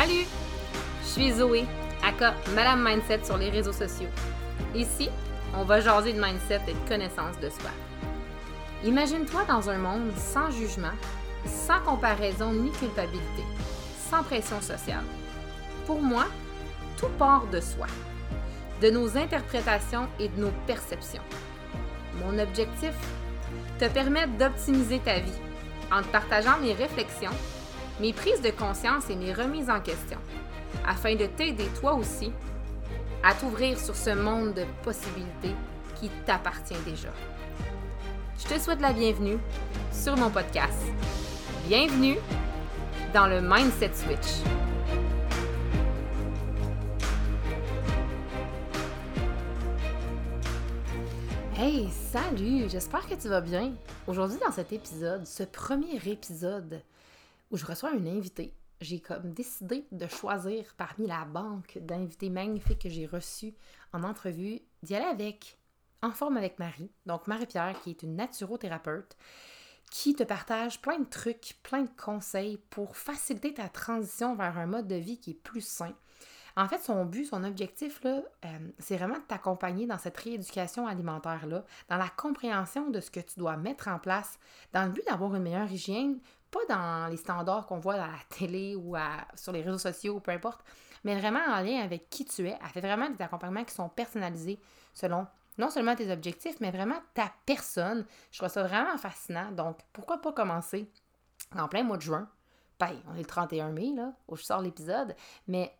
Salut! Je suis Zoé, aka Madame Mindset sur les réseaux sociaux. Ici, on va jaser de mindset et de connaissance de soi. Imagine-toi dans un monde sans jugement, sans comparaison ni culpabilité, sans pression sociale. Pour moi, tout part de soi, de nos interprétations et de nos perceptions. Mon objectif Te permettre d'optimiser ta vie en te partageant mes réflexions, mes prises de conscience et mes remises en question, afin de t'aider toi aussi à t'ouvrir sur ce monde de possibilités qui t'appartient déjà. Je te souhaite la bienvenue sur mon podcast. Bienvenue dans le Mindset Switch. Hey, salut! J'espère que tu vas bien. Aujourd'hui, dans cet épisode, ce premier épisode où je reçois un invité, j'ai comme décidé de choisir parmi la banque d'invités magnifiques que j'ai reçus en entrevue d'y aller avec, en forme avec Marie. Donc, Marie-Pierre, qui est une naturothérapeute, qui te partage plein de trucs, plein de conseils pour faciliter ta transition vers un mode de vie qui est plus sain en fait, son but, son objectif, euh, c'est vraiment de t'accompagner dans cette rééducation alimentaire-là, dans la compréhension de ce que tu dois mettre en place, dans le but d'avoir une meilleure hygiène, pas dans les standards qu'on voit à la télé ou sur les réseaux sociaux, peu importe, mais vraiment en lien avec qui tu es. Elle fait vraiment des accompagnements qui sont personnalisés selon non seulement tes objectifs, mais vraiment ta personne. Je trouve ça vraiment fascinant. Donc, pourquoi pas commencer en plein mois de juin? Ben, on est le 31 mai, là, où je sors l'épisode, mais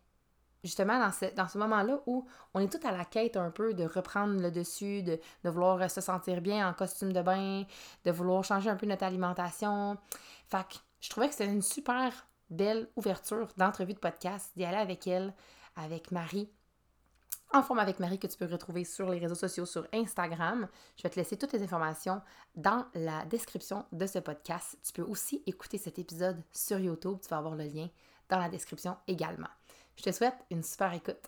justement dans ce, moment-là où on est tout à la quête un peu de reprendre le dessus, de, vouloir se sentir bien en costume de bain, de vouloir changer un peu notre alimentation. Fait que je trouvais que c'était une super belle ouverture d'entrevue de podcast d'y aller avec elle, avec Marie. En forme avec Marie que tu peux retrouver sur les réseaux sociaux, sur Instagram. Je vais te laisser toutes les informations dans la description de ce podcast. Tu peux aussi écouter cet épisode sur YouTube. Tu vas avoir le lien dans la description également. Je te souhaite une super écoute.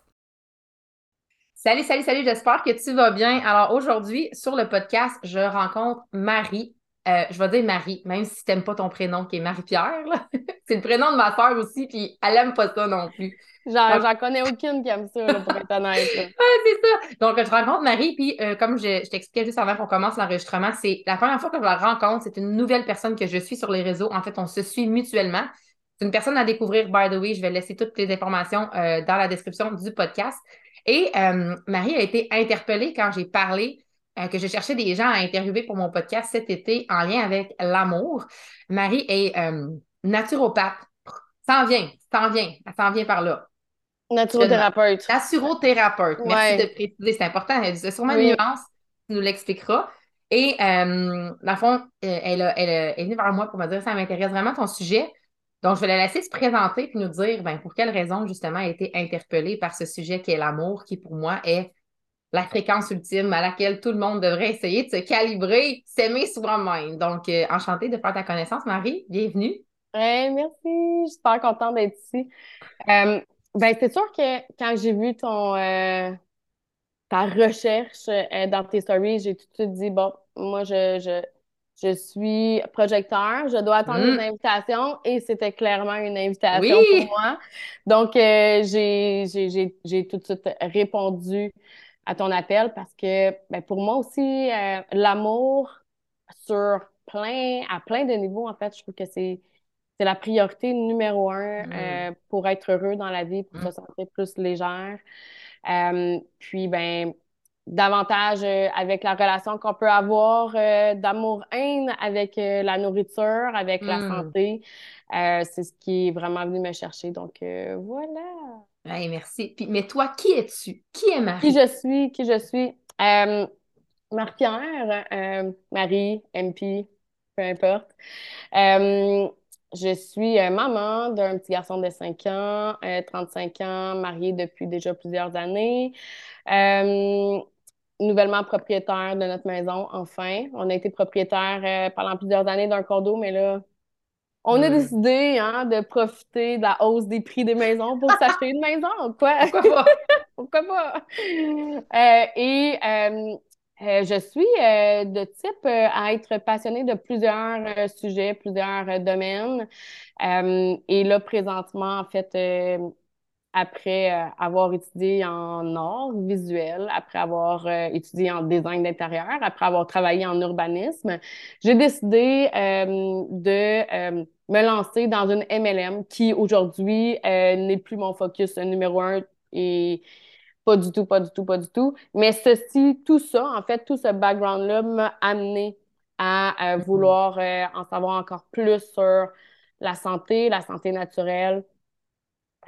Salut, salut, salut, j'espère que tu vas bien. Alors aujourd'hui, sur le podcast, je rencontre Marie. Euh, je vais dire Marie, même si tu n'aimes pas ton prénom qui est Marie-Pierre. c'est le prénom de ma soeur aussi, puis elle n'aime pas ça non plus. J'en connais aucune qui aime ça, pour être honnête. c'est ça. Donc, je rencontre Marie, puis euh, comme je, je t'expliquais juste avant qu'on commence l'enregistrement, c'est la première fois que je la rencontre, c'est une nouvelle personne que je suis sur les réseaux. En fait, on se suit mutuellement. C'est une personne à découvrir, by the way. Je vais laisser toutes les informations euh, dans la description du podcast. Et euh, Marie a été interpellée quand j'ai parlé euh, que je cherchais des gens à interviewer pour mon podcast cet été en lien avec l'amour. Marie est naturopathe. S'en vient, s'en vient, elle s'en vient par là. Naturothérapeute. Naturothérapeute. Merci de préciser, c'est important. C'est sûrement une nuance, tu nous l'expliqueras. Et, dans le fond, elle, elle, elle, est venue vers moi pour me dire ça m'intéresse vraiment ton sujet. Donc, je vais la laisser se présenter et nous dire ben, pour quelle raison, justement, elle a été interpellée par ce sujet qui est l'amour, qui pour moi est la fréquence ultime à laquelle tout le monde devrait essayer de se calibrer, s'aimer soi-même. Donc, euh, enchantée de faire ta connaissance, Marie. Bienvenue. merci. Je suis super contente d'être ici. Euh, ben, c'est sûr que quand j'ai vu ton euh, ta recherche dans tes stories, j'ai tout de suite dit bon, moi, je suis projecteur, je dois attendre une mm. invitation et c'était clairement une invitation pour moi. Donc, euh, j'ai tout de suite répondu à ton appel parce que ben, pour moi aussi, euh, l'amour sur plein, à plein de niveaux, en fait, je trouve que c'est la priorité numéro un mm. euh, pour être heureux dans la vie, pour mm. se sentir plus légère. puis, ben, davantage euh, avec la relation qu'on peut avoir euh, d'amour-haine avec euh, la nourriture, avec la hmm. santé. c'est ce qui est vraiment venu me chercher. Donc, voilà. merci. Puis, mais toi, qui es-tu? Qui est Marie? Qui je suis? Qui je suis? Marie-Pierre, Marie, MP, peu importe. Je suis maman d'un petit garçon de 5 ans, 35 ans, mariée depuis déjà plusieurs années nouvellement propriétaire de notre maison, enfin. On a été propriétaire euh, pendant plusieurs années d'un condo, mais là, on a décidé hein, de profiter de la hausse des prix des maisons pour s'acheter une maison. Quoi? Pourquoi pas? Pourquoi pas? Euh, et euh, Euh, je suis euh, de type euh, à être passionnée de plusieurs sujets, plusieurs domaines. et là, présentement, en fait, après avoir étudié en art visuel, après avoir étudié en design d'intérieur, après avoir travaillé en urbanisme, j'ai décidé de me lancer dans une MLM qui aujourd'hui n'est plus mon focus numéro un et pas du tout, pas du tout, pas du tout. Mais ceci, tout ça, en fait, tout ce background-là m'a amené à, mm-hmm. vouloir euh, en savoir encore plus sur la santé, la santé naturelle,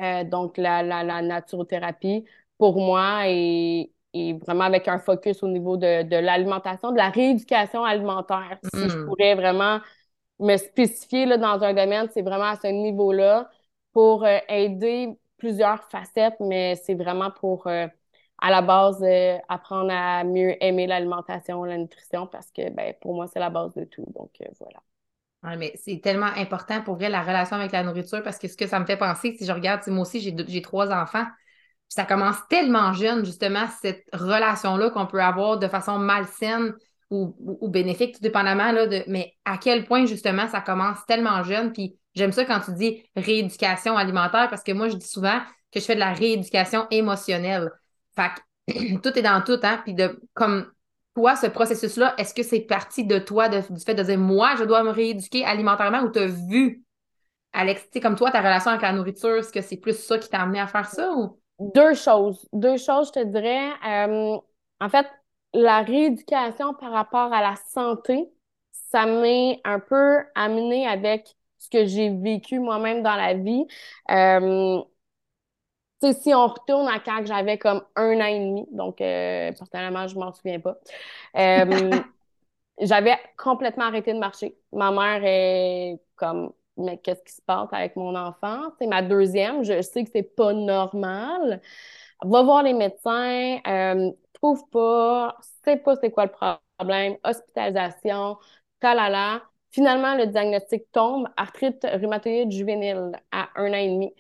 euh, donc la, la, la, naturothérapie pour moi et, et, vraiment avec un focus au niveau de, de l'alimentation, de la rééducation alimentaire. Si je mm. pourrais vraiment me spécifier là, dans un domaine, c'est vraiment à ce niveau-là pour euh, aider plusieurs facettes, mais c'est vraiment pour, euh, à la base, euh, apprendre à mieux aimer l'alimentation, la nutrition, parce que ben, pour moi, c'est la base de tout. Donc, euh, voilà. Oui, mais c'est tellement important pour vrai la relation avec la nourriture parce que ce que ça me fait penser, si je regarde, moi aussi, j'ai trois enfants. Ça commence tellement jeune, justement, cette relation-là qu'on peut avoir de façon malsaine ou, ou, bénéfique, tout dépendamment, là, de, mais à quel point, justement, ça commence tellement jeune. Puis J'aime ça quand tu dis rééducation alimentaire parce que moi, je dis souvent que je fais de la rééducation émotionnelle. Fait que tout est dans tout, hein. Puis de comme toi, ce processus-là, est-ce que c'est parti de toi, du fait de dire moi, je dois me rééduquer alimentairement ou tu as vu, Alex, tu comme toi, ta relation avec la nourriture, est-ce que c'est plus ça qui t'a amené à faire ça ou? Deux choses. Deux choses, je te dirais. Euh, en fait, la rééducation par rapport à la santé, ça m'est un peu amené avec ce que j'ai vécu moi-même dans la vie. Euh, si on retourne à quand j'avais comme un an et demi, donc euh, personnellement, je m'en souviens pas. Euh, j'avais complètement arrêté de marcher. Ma mère est comme mais qu'est-ce qui se passe avec mon enfant? C'est ma deuxième, je sais que c'est pas normal. Va voir les médecins, euh, trouve pas, sais pas c'est quoi le problème, hospitalisation, talala. Finalement, le diagnostic tombe, arthrite rhumatoïde juvénile à un an et demi.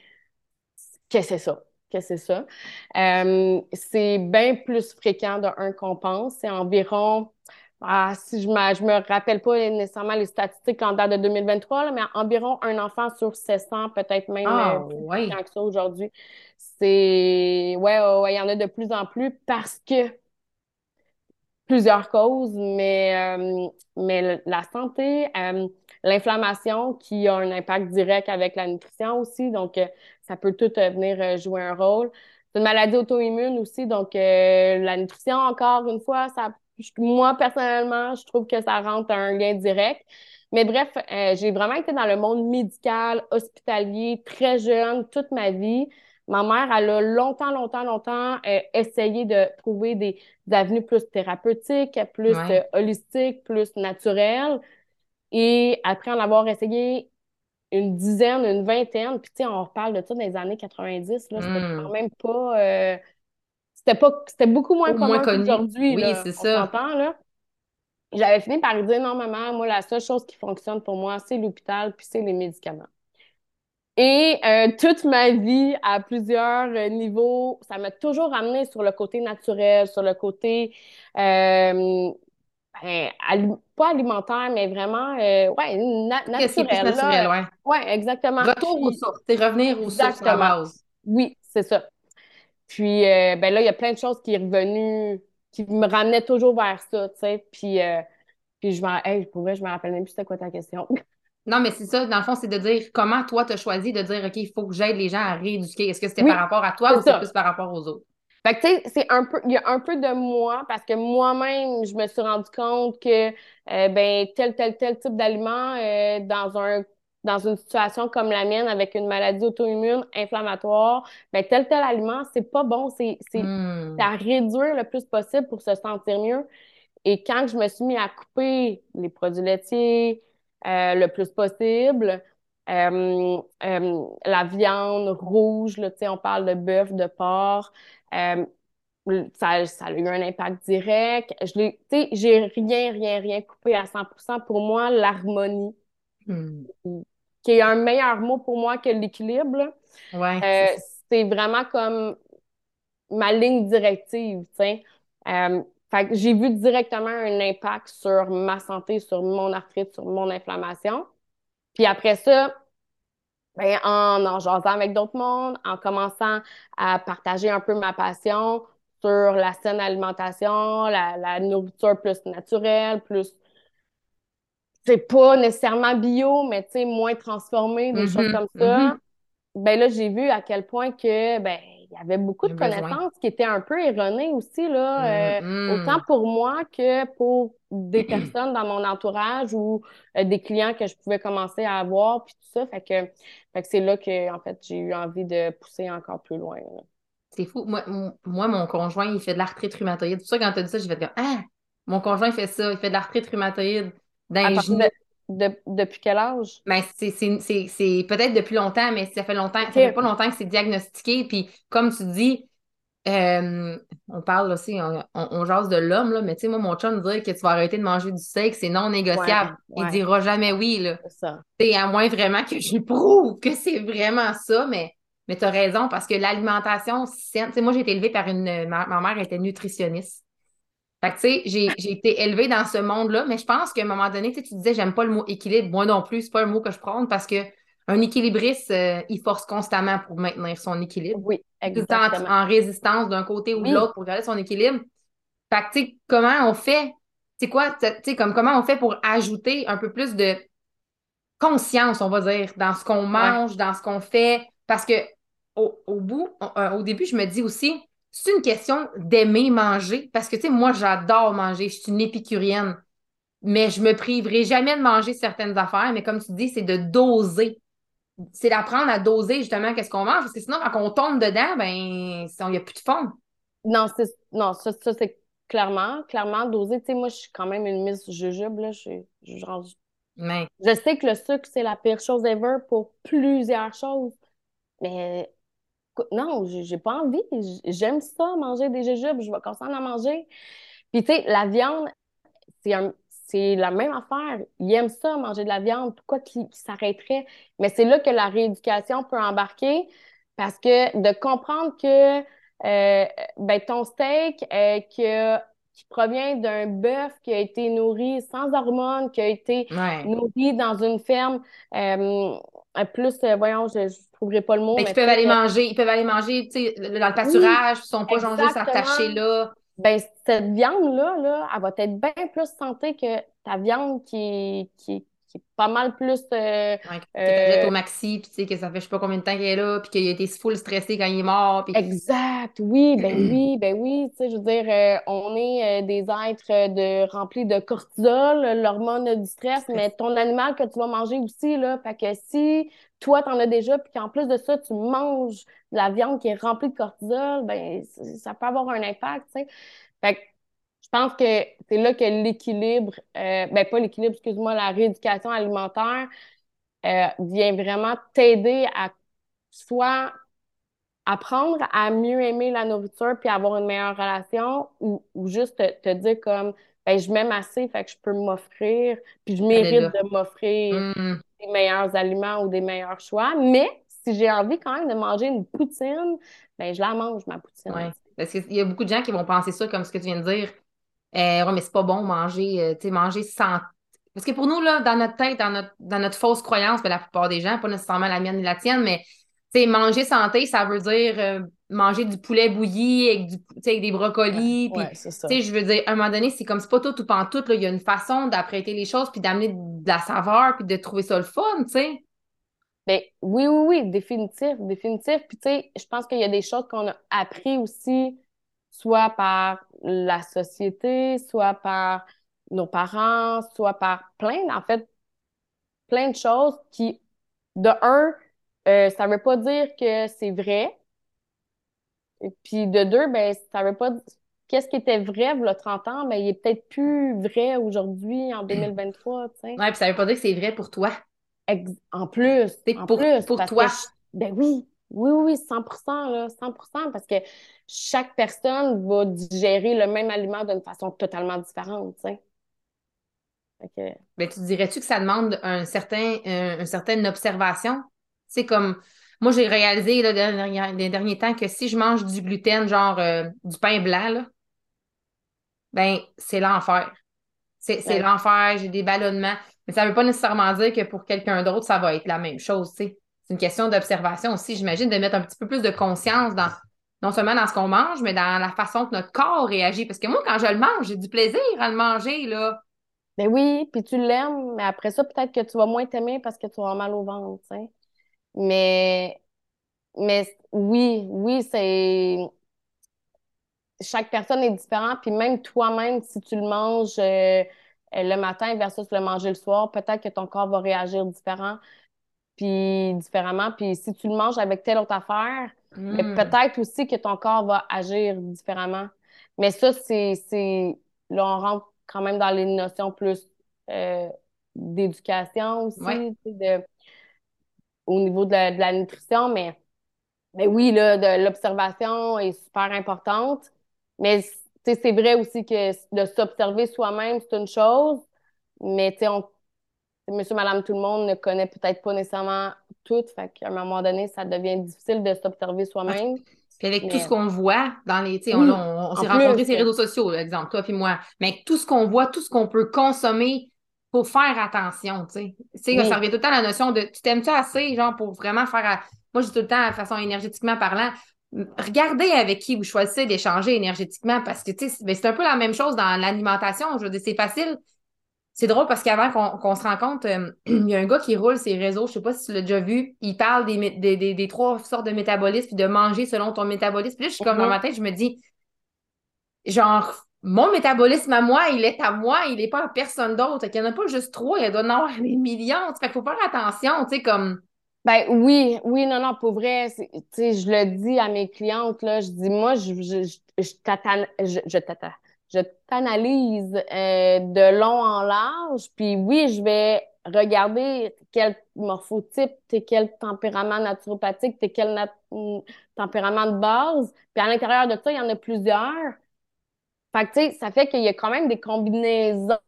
Qu'est-ce que c'est ça? Qu'est-ce que c'est ça? Euh, c'est bien plus fréquent de un qu'on pense. C'est environ, ah, si je ne me rappelle pas nécessairement les statistiques en date de 2023, mais environ un enfant sur 700, peut-être même ah, euh, plus que ça aujourd'hui. C'est, ouais, ouais, il y en a de plus en plus parce que plusieurs causes, mais, euh, mais la santé, euh, l'inflammation qui a un impact direct avec la nutrition aussi, donc euh, ça peut tout venir jouer un rôle. C'est une maladie auto-immune aussi, donc la nutrition, encore une fois, ça, moi personnellement, je trouve que ça rentre un lien direct. Mais bref, j'ai vraiment été dans le monde médical, hospitalier, très jeune, toute ma vie. Ma mère, elle a longtemps, longtemps, longtemps euh, essayé de trouver des, avenues plus thérapeutiques, plus euh, holistiques, plus naturelles. Et après en avoir essayé une dizaine, une vingtaine, puis tu sais, on reparle de ça dans les années 90, là, c'était hmm. quand même pas... Euh, c'était pas... C'était beaucoup moins commun qu'aujourd'hui, Oui, c'est ça. là. J'avais fini par dire, non, maman, moi, la seule chose qui fonctionne pour moi, c'est l'hôpital, puis c'est les médicaments. Et euh, toute ma vie, à plusieurs euh, niveaux, ça m'a toujours amené sur le côté naturel, sur le côté euh, ben, pas alimentaire, mais vraiment ouais, naturel. naturel, ouais. Ouais, exactement. Retour aux sources, c'est revenir aux sources à base. Oui, c'est ça. Puis ben là, il y a plein de choses qui est revenu, qui me ramenaient toujours vers ça, tu sais. Puis, puis je m'en, hey, pour vrai, je me rappelle même plus c'était quoi ta question. Non, mais c'est ça, dans le fond, c'est de dire comment toi, tu as choisi de dire, OK, il faut que j'aide les gens à rééduquer. Est-ce que c'était par rapport à toi ou c'est plus par rapport aux autres? Fait que, tu sais, c'est un peu, il y a un peu de moi parce que moi-même, je me suis rendu compte que, euh, ben, tel, tel, tel type d'aliment, euh, dans un, dans une situation comme la mienne avec une maladie auto-immune inflammatoire, ben, tel, tel aliment, c'est pas bon. C'est, c'est hmm. à réduire le plus possible pour se sentir mieux. Et quand je me suis mis à couper les produits laitiers, euh, le plus possible. Euh, euh, la viande rouge, là, on parle de bœuf, de porc. Ça, ça, a eu un impact direct. Je j'ai rien, rien, rien coupé à 100% Pour moi, l'harmonie, hmm. qui est un meilleur mot pour moi que l'équilibre, ouais, c'est vraiment comme ma ligne directive. Euh, fait que j'ai vu directement un impact sur ma santé, sur mon arthrite, sur mon inflammation. Puis après ça, ben, en en jasant avec d'autres mondes, en commençant à partager un peu ma passion sur la saine alimentation, la, la nourriture plus naturelle, plus c'est pas nécessairement bio, mais tu sais, moins transformé, des choses Mhm, comme ça. mhm. Ben là, j'ai vu à quel point que ben il y avait beaucoup de connaissances qui étaient un peu erronées aussi, là, euh, Mhm. autant pour moi que pour des personnes dans mon entourage ou euh, des clients que je pouvais commencer à avoir, puis tout ça. Fait que, fait que c'est là que, en fait, j'ai eu envie de pousser encore plus loin. C'est fou. Moi, moi, mon conjoint, il fait de l'arthrite rhumatoïde. C'est ça, quand tu as dit ça, j'ai fait comme Ah, mon conjoint, il fait ça. Il fait de l'arthrite rhumatoïde genoux. De- de- depuis quel âge? Mais c'est peut-être depuis longtemps, mais ça fait longtemps, ça fait pas longtemps que c'est diagnostiqué. Puis, comme tu dis, euh, on parle aussi, on, on, on jase de l'homme, là, mais tu sais, moi, mon chum me dit que tu vas arrêter de manger du steak, c'est non négociable. Ouais, Il ouais. dira jamais oui, là. C'est ça. À moins vraiment que je prouve que c'est vraiment ça, mais, mais tu as raison, parce que l'alimentation saine, tu sais, moi, j'ai été élevée par une. Ma, ma mère était nutritionniste. Fait que, tu sais, j'ai j'ai été élevée dans ce monde-là, mais je pense qu'à un moment donné, tu sais, tu disais, j'aime pas le mot équilibre. Moi non plus, c'est pas un mot que je prends parce que un équilibriste, euh, il force constamment pour maintenir son équilibre. Oui, Tout le temps en- exactement. en résistance d'un côté ou de Oui. l'autre pour garder son équilibre. Fait que, tu sais, comment on fait? C'est quoi, tu sais, comme comment on fait pour ajouter un peu plus de conscience, on va dire, dans ce qu'on mange, dans ce qu'on fait? Parce que au, au bout, on- euh, au début, je me dis aussi, c'est une question d'aimer manger. Parce que, tu sais, moi, j'adore manger. Je suis une épicurienne. Mais je me priverai jamais de manger certaines affaires. Mais comme tu dis, c'est de doser. C'est d'apprendre à doser justement qu'est-ce qu'on mange. Parce que sinon, quand on tombe dedans, ben, il n'y a plus de fond. Non, c'est, non, ça, ça c'est clairement, clairement dosé. Tu sais, moi, je suis quand même une miss jujube, là. Je, je, Mais, je sais que le sucre, c'est la pire chose ever pour plusieurs choses. Mais non, j'ai pas envie. J'aime ça, manger des jujubes. Je vais continuer à en manger. Puis, tu sais, la viande, c'est un, c'est la même affaire. Ils aiment ça, manger de la viande. Pourquoi qu'ils s'arrêteraient? Mais c'est là que la rééducation peut embarquer parce que de comprendre que euh, ben, ton steak euh, que- qui provient d'un bœuf qui a été nourri sans hormones, qui a été ouais. nourri dans une ferme euh, plus, euh, voyons, je ne trouverai pas le mot, mais qu'ils peuvent aller manger, ils peuvent aller manger, tu sais, dans le pâturage, ils sont pas genre juste attachés là. ben, cette viande-là, là, elle va être bien plus santé que ta viande qui est, qui est, qui est pas mal plus. euh, Ouais, Euh, au maxi, puis tu sais que ça fait je sais pas combien de temps qu'il est là, puis qu'il a été full stressé quand il est mort. Exact, oui, ben oui, ben oui, tu sais, je veux dire, euh, on est euh, des êtres de, remplis de cortisol, l'hormone du stress, mais ton animal que tu vas manger aussi, là, fait que si toi, t'en as déjà, puis qu'en plus de ça, tu manges de la viande qui est remplie de cortisol, ben ça peut avoir un impact, tu sais. Fait que pense que c'est là que l'équilibre, euh, ben pas l'équilibre, excuse-moi, la rééducation alimentaire euh, vient vraiment t'aider à soit apprendre à mieux aimer la nourriture puis avoir une meilleure relation ou, ou juste te, te dire comme ben je m'aime assez fait que je peux m'offrir puis je mérite de m'offrir Hum, des meilleurs aliments ou des meilleurs choix mais si j'ai envie quand même de manger une poutine ben je la mange ma poutine ouais. Parce qu'il y a beaucoup de gens qui vont penser ça comme ce que tu viens de dire. Euh, ouais, mais c'est pas bon manger, euh, tu sais, manger sans. Parce que pour nous, là, dans notre tête, dans notre, dans notre fausse croyance, ben, la plupart des gens, pas nécessairement la mienne ni la tienne, mais manger santé, ça veut dire euh, manger du poulet bouilli avec, du, avec des brocolis. ouais c'est ça Tu sais, je veux dire, à un moment donné, c'est comme c'est pas tout ou pas en tout. Il y a une façon d'apprêter les choses, puis d'amener de la saveur, puis de trouver ça le fun, tu sais. Ben, oui, oui, oui, définitif, définitif. Puis, tu sais, je pense qu'il y a des choses qu'on a appris aussi, soit par la société, soit par nos parents, soit par plein, en fait, plein de choses qui, de un, euh, ça veut pas dire que c'est vrai. Et puis, de deux, ben, ça veut pas Qu'est-ce qui était vrai, il y a 30 ans, ben, il est peut-être plus vrai aujourd'hui, en 2023, tu sais. Ouais, puis ça veut pas dire que c'est vrai pour toi. Ex- En plus, C'est en pour- plus, pour parce toi. je- ben oui, oui, oui, 100%, là, 100%, parce que chaque personne va digérer le même aliment d'une façon totalement différente, tu sais. Ben, tu dirais-tu que ça demande un certain, un- une certaine observation? C'est comme, moi, j'ai réalisé là, les, derniers, les derniers temps que si je mange du gluten, genre euh, du pain blanc, là, ben c'est l'enfer. C'est l'enfer, j'ai des ballonnements. Mais ça ne veut pas nécessairement dire que pour quelqu'un d'autre, ça va être la même chose. C'est une question d'observation aussi, j'imagine, de mettre un petit peu plus de conscience dans non seulement dans ce qu'on mange, mais dans la façon que notre corps réagit. Parce que moi, quand je le mange, j'ai du plaisir à le manger, là. Ben oui, puis tu l'aimes, mais après ça, peut-être que tu vas moins t'aimer parce que tu vas mal au ventre. Mais, mais oui, oui, c'est chaque personne est différente, puis même toi-même, si tu le manges euh, le matin versus le manger le soir, peut-être que ton corps va réagir différent, puis différemment. Puis si tu le manges avec telle autre affaire, hmm. peut-être aussi que ton corps va agir différemment. Mais ça, c'est. Là, on rentre quand même dans les notions plus euh, d'éducation aussi, de... au niveau de la, nutrition, mais... Mais oui, de l'observation est super importante. Mais c'est vrai aussi que de s'observer soi-même, c'est une chose, mais on, monsieur, madame, tout le monde ne connaît peut-être pas nécessairement tout. Fait qu'à un moment donné, ça devient difficile de s'observer soi-même. Puis avec tout ce qu'on voit dans les. on, on, s'est rencontrés sur les réseaux sociaux, par exemple, toi puis moi. Mais avec tout ce qu'on voit, tout ce qu'on peut consommer, pour faire attention, tu sais. Ça revient tout le temps à la notion de tu t'aimes-tu assez, genre, pour vraiment faire. Moi, je dis tout le temps, de façon énergétiquement parlant, regardez avec qui vous choisissez d'échanger énergétiquement parce que ben, c'est un peu la même chose dans l'alimentation. Je veux dire, c'est facile. C'est drôle parce qu'avant qu'on se rencontre, euh, il y a un gars qui roule ses réseaux, je sais pas si tu l'as déjà vu, il parle des, des, trois sortes de métabolisme puis de manger selon ton métabolisme. Puis là, je suis comme dans ma tête, je me dis, genre, mon métabolisme à moi, il est à moi, il n'est pas à personne d'autre. Il n'y en a pas juste trois, il doit en avoir des millions. Fait qu'il faut faire attention, tu sais, comme ben oui, oui, non, non, pour vrai, tu sais, je le dis à mes clientes, là, je dis, moi, je, je, je, je, je, je t'analyse euh, de long en large, puis oui, je vais regarder quel morphotype, t'es quel tempérament naturopathique, t'es quel tempérament de base, puis à l'intérieur de ça, il y en a plusieurs. Fait que, ça fait qu'il y a quand même des combinaisons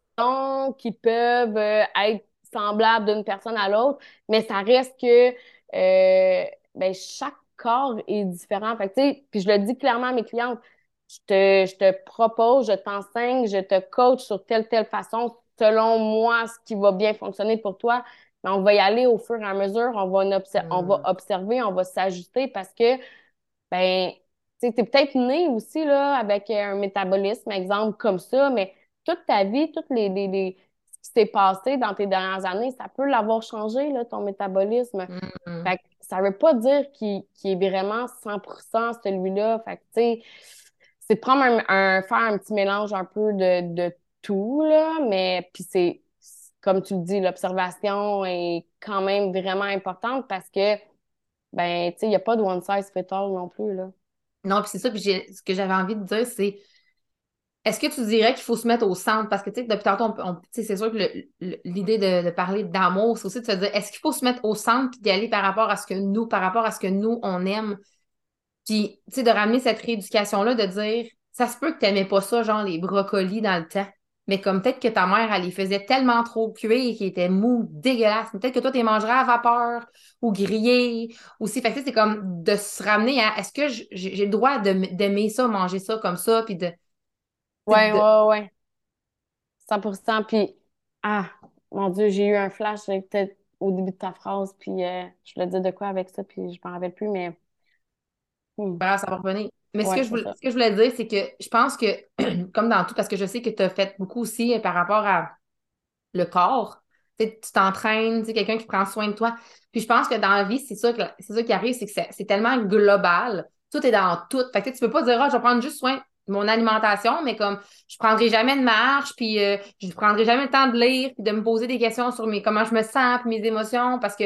qui peuvent euh, être semblable d'une personne à l'autre, mais ça reste que euh, ben, chaque corps est différent. Fait puis je le dis clairement à mes clientes, je te, je te propose, je t'enseigne, je te coach sur telle, telle façon, selon moi, ce qui va bien fonctionner pour toi. Mais on va y aller au fur et à mesure, on va, on va mm. observer, on va s'ajuster parce que, ben, tu es peut-être né aussi là, avec un métabolisme, exemple, comme ça, mais toute ta vie, toutes les, les qui s'est passé dans tes dernières années, ça peut l'avoir changé, là, ton métabolisme. Mm-hmm. Fait que ça veut pas dire qu'il est vraiment 100% celui-là. Fait que, tu sais, c'est de prendre un, faire un petit mélange un peu de, tout, là, mais puis c'est, comme tu le dis, l'observation est quand même vraiment importante parce que, ben, tu sais, il n'y a pas de one size fit all non plus, là. Non, puis c'est ça, puis ce que j'avais envie de dire, c'est est-ce que tu dirais qu'il faut se mettre au centre? Parce que, tu sais, depuis tantôt, c'est sûr que l'idée de, parler d'amour, c'est aussi de se dire, est-ce qu'il faut se mettre au centre puis d'y aller par rapport à ce que nous, par rapport à ce que nous, on aime? Puis, tu sais, de ramener cette rééducation-là, de dire, ça se peut que tu n'aimais pas ça, genre les brocolis dans le temps. Mais comme peut-être que ta mère, elle les faisait tellement trop cuire qu'ils étaient mous, dégueulasses. Peut-être que toi, tu les mangerais à vapeur ou grillés aussi. Fait que c'est comme de se ramener à est-ce que j'ai le droit d'aimer ça, manger ça comme ça, puis de Ouais, ouais, ouais. 100%. Puis, ah, mon Dieu, j'ai eu un flash peut-être au début de ta phrase, puis euh, je voulais dire de quoi avec ça, puis je m'en rappelle plus, mais. Hmm. ça va revenir. Mais ce, que je voulais, ce que je voulais dire, c'est que je pense que, comme dans tout, parce que je sais que tu as fait beaucoup aussi euh, par rapport à le corps, tu t'entraînes, tu quelqu'un qui prend soin de toi. Puis je pense que dans la vie, c'est ça, c'est ça qui arrive, c'est que c'est tellement global. Tout est dans tout. Fait que tu peux pas dire, ah, je vais prendre juste soin mon alimentation, mais comme je prendrai jamais de marche, puis euh, je prendrai jamais le temps de lire, puis de me poser des questions sur mes, comment je me sens, puis mes émotions, parce que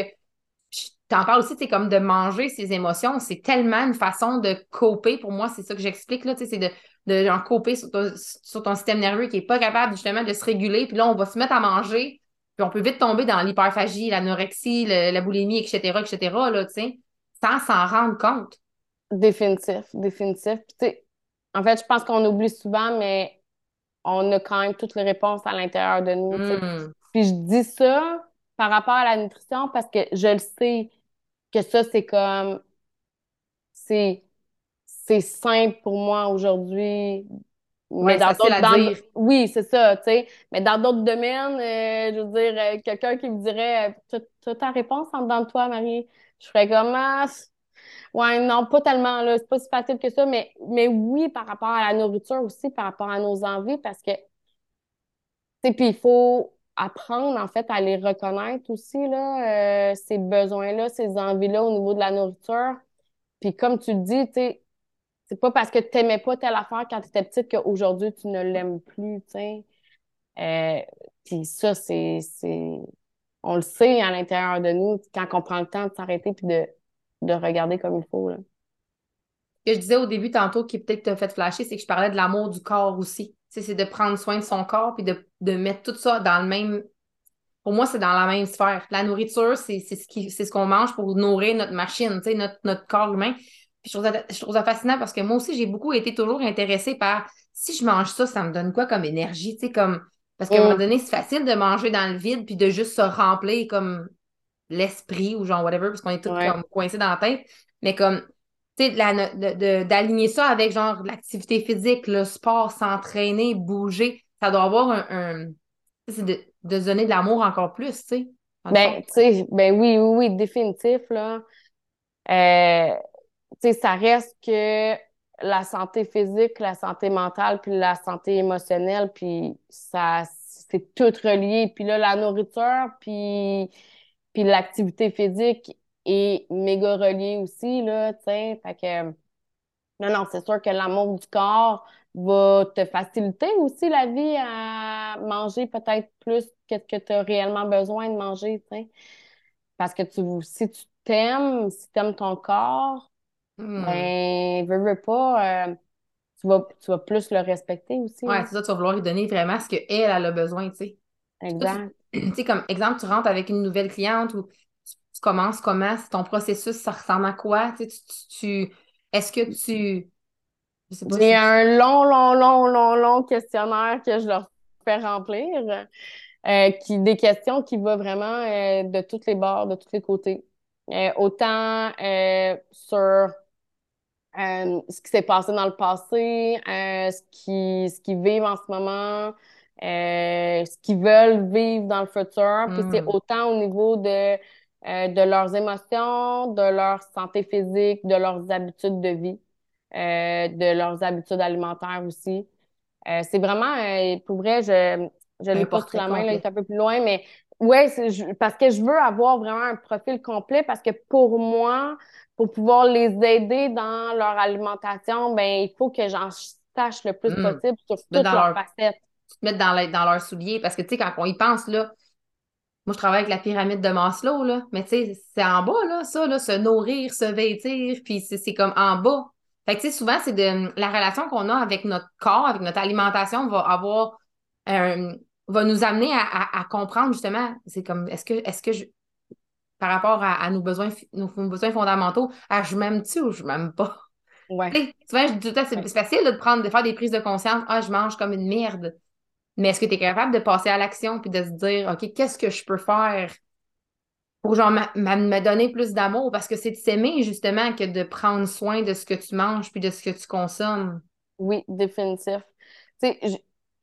t'en parles aussi, c'est comme de manger ses émotions, c'est tellement une façon de coper, pour moi, c'est ça que j'explique, là, c'est de, de genre, coper sur ton, sur ton système nerveux qui est pas capable justement de se réguler, puis là, on va se mettre à manger, puis on peut vite tomber dans l'hyperphagie, l'anorexie, la boulimie, etc., etc., là, tu sais, sans s'en rendre compte. Définitif, définitif. tu sais, en fait, je pense qu'on oublie souvent, mais on a quand même toutes les réponses à l'intérieur de nous. Hmm. Puis je dis ça par rapport à la nutrition parce que je le sais que ça, c'est comme. C'est, c'est simple pour moi aujourd'hui mais dans d'autres oui c'est ça tu sais mais dans d'autres domaines euh, je veux dire euh, quelqu'un qui me dirait euh, tu as ta réponse en dedans de toi Marie? Je ferais comme ah, ouais non pas tellement là c'est pas si facile que ça mais mais oui par rapport à la nourriture aussi par rapport à nos envies parce que tu sais puis il faut apprendre en fait à les reconnaître aussi là ces besoins là ces envies là au niveau de la nourriture puis comme tu le dis tu c'est pas parce que tu n'aimais pas telle affaire quand tu étais petite qu'aujourd'hui tu ne l'aimes plus. Euh, puis ça, c'est, On le sait à l'intérieur de nous, quand on prend le temps de s'arrêter puis de, de regarder comme il faut. Là. Ce que je disais au début tantôt qui peut-être t'a fait flasher, c'est que je parlais de l'amour du corps aussi. C'est de prendre soin de son corps puis de, de mettre tout ça dans le même. Pour moi, c'est dans la même sphère. La nourriture, c'est ce c'est ce qu'on mange pour nourrir notre machine, notre, notre corps humain je trouve, ça, fascinant parce que moi aussi, j'ai beaucoup été toujours intéressée par si je mange ça, ça me donne quoi comme énergie, tu sais, comme. Parce qu'à un moment mm. donné, c'est facile de manger dans le vide puis de juste se remplir comme l'esprit ou genre whatever, parce qu'on est tous comme coincés dans la tête. Mais comme, d'aligner ça avec genre l'activité physique, le sport, s'entraîner, bouger, ça doit avoir un. c'est de, de donner de l'amour encore plus, tu sais. Ben, tu ben oui, oui, oui, définitif, là. Euh, sais, ça reste que la santé physique, la santé mentale, puis la santé émotionnelle, puis ça, c'est tout relié. Puis là, la nourriture, puis, puis l'activité physique est méga reliée aussi, là, tu sais. Fait que, non, non, c'est sûr que l'amour du corps va te faciliter aussi la vie à manger peut-être plus que ce que tu as réellement besoin de manger, tu sais. Parce que tu, si tu t'aimes, si tu aimes ton corps, Hmm. Ben, veux, veux pas, euh, tu, vas, tu vas plus le respecter aussi. Ouais, c'est ça, tu vas vouloir lui donner vraiment ce qu'elle, elle a besoin, tu sais. Exact. Tu sais, comme exemple, tu rentres avec une nouvelle cliente ou tu, commences comment, ton processus, ça ressemble à quoi? Tu, tu, est-ce que tu. J'ai un long, long, long, long, long questionnaire que je leur fais remplir. Euh, qui, des questions qui vont vraiment euh, de toutes les bords, de tous les côtés. autant sur euh, ce qui s'est passé dans le passé, euh, ce qu'ils ce qui vivent en ce moment, euh, ce qu'ils veulent vivre dans le futur. Puis c'est hmm. autant au niveau de, de leurs émotions, de leur santé physique, de leurs habitudes de vie, de leurs habitudes alimentaires aussi. c'est vraiment, pour vrai, je je l'ai pas sous la main, là, il est un peu plus loin, mais ouais, parce que je veux avoir vraiment un profil complet parce que pour moi, pour pouvoir les aider dans leur alimentation, ben il faut que j'en sache le plus hmm. possible sur toutes leurs facettes. Tu te mettre dans, dans leurs souliers parce que, tu sais, quand on y pense, là, moi, je travaille avec la pyramide de Maslow, là, mais tu sais, c'est en bas, là, ça, là, se nourrir, se vêtir, puis c'est comme en bas. Fait que, tu sais, souvent, c'est de la relation qu'on a avec notre corps, avec notre alimentation, va avoir, va nous amener à, à comprendre, justement, c'est comme, est-ce que, est-ce que je, par rapport à, nos, besoins, nos besoins fondamentaux, ah, je m'aime-tu ou je m'aime pas? Ouais. souvent, je dis tout c'est facile de, prendre, de faire des prises de conscience. Ah, je mange comme une merde. Mais est-ce que tu es capable de passer à l'action puis de se dire, OK, qu'est-ce que je peux faire pour genre me donner plus d'amour? Parce que c'est de s'aimer justement que de prendre soin de ce que tu manges puis de ce que tu consommes. Oui, définitif. Tu sais,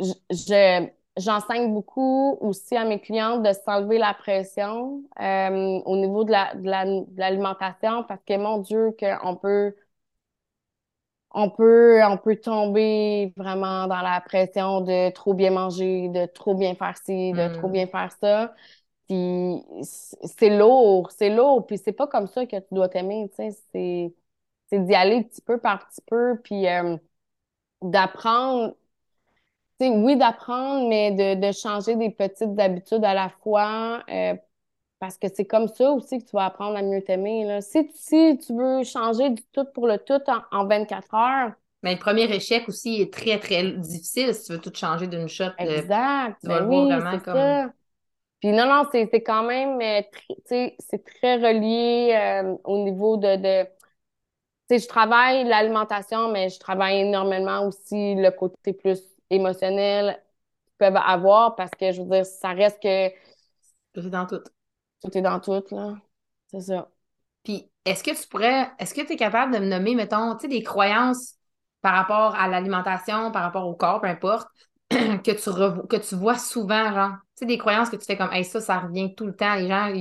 je, J'enseigne beaucoup aussi à mes clientes de s'enlever la pression euh, au niveau de l'alimentation parce que mon Dieu, qu'on peut on peut on peut tomber vraiment dans la pression de trop bien manger, de trop bien faire ci, de trop mm. bien faire ça. Puis c'est lourd, c'est lourd, puis c'est pas comme ça que tu dois t'aimer, tu sais, c'est d'y aller petit peu par petit peu, puis euh, d'apprendre oui, d'apprendre, mais de, changer des petites habitudes à la fois. Euh, parce que c'est comme ça aussi que tu vas apprendre à mieux t'aimer. Si, si tu veux changer du tout pour le tout en, 24 heures. Mais le premier échec aussi est très, très difficile si tu veux tout changer d'une shot. Euh, exact. Tu vas ben oui, vraiment comme. Ça. Puis non, non, c'est quand même, euh, c'est très relié au niveau de, de tu sais, je travaille l'alimentation, mais je travaille énormément aussi le côté plus émotionnels peuvent avoir parce que, je veux dire, ça reste que. Tout est dans tout. Tout est dans tout, là. C'est ça. Puis, est-ce que tu pourrais. Est-ce que tu es capable de me nommer, mettons, tu sais, des croyances par rapport à l'alimentation, par rapport au corps, peu importe, que tu, que tu vois souvent, genre, tu sais, des croyances que tu fais comme, hey, ça, ça revient tout le temps, les gens,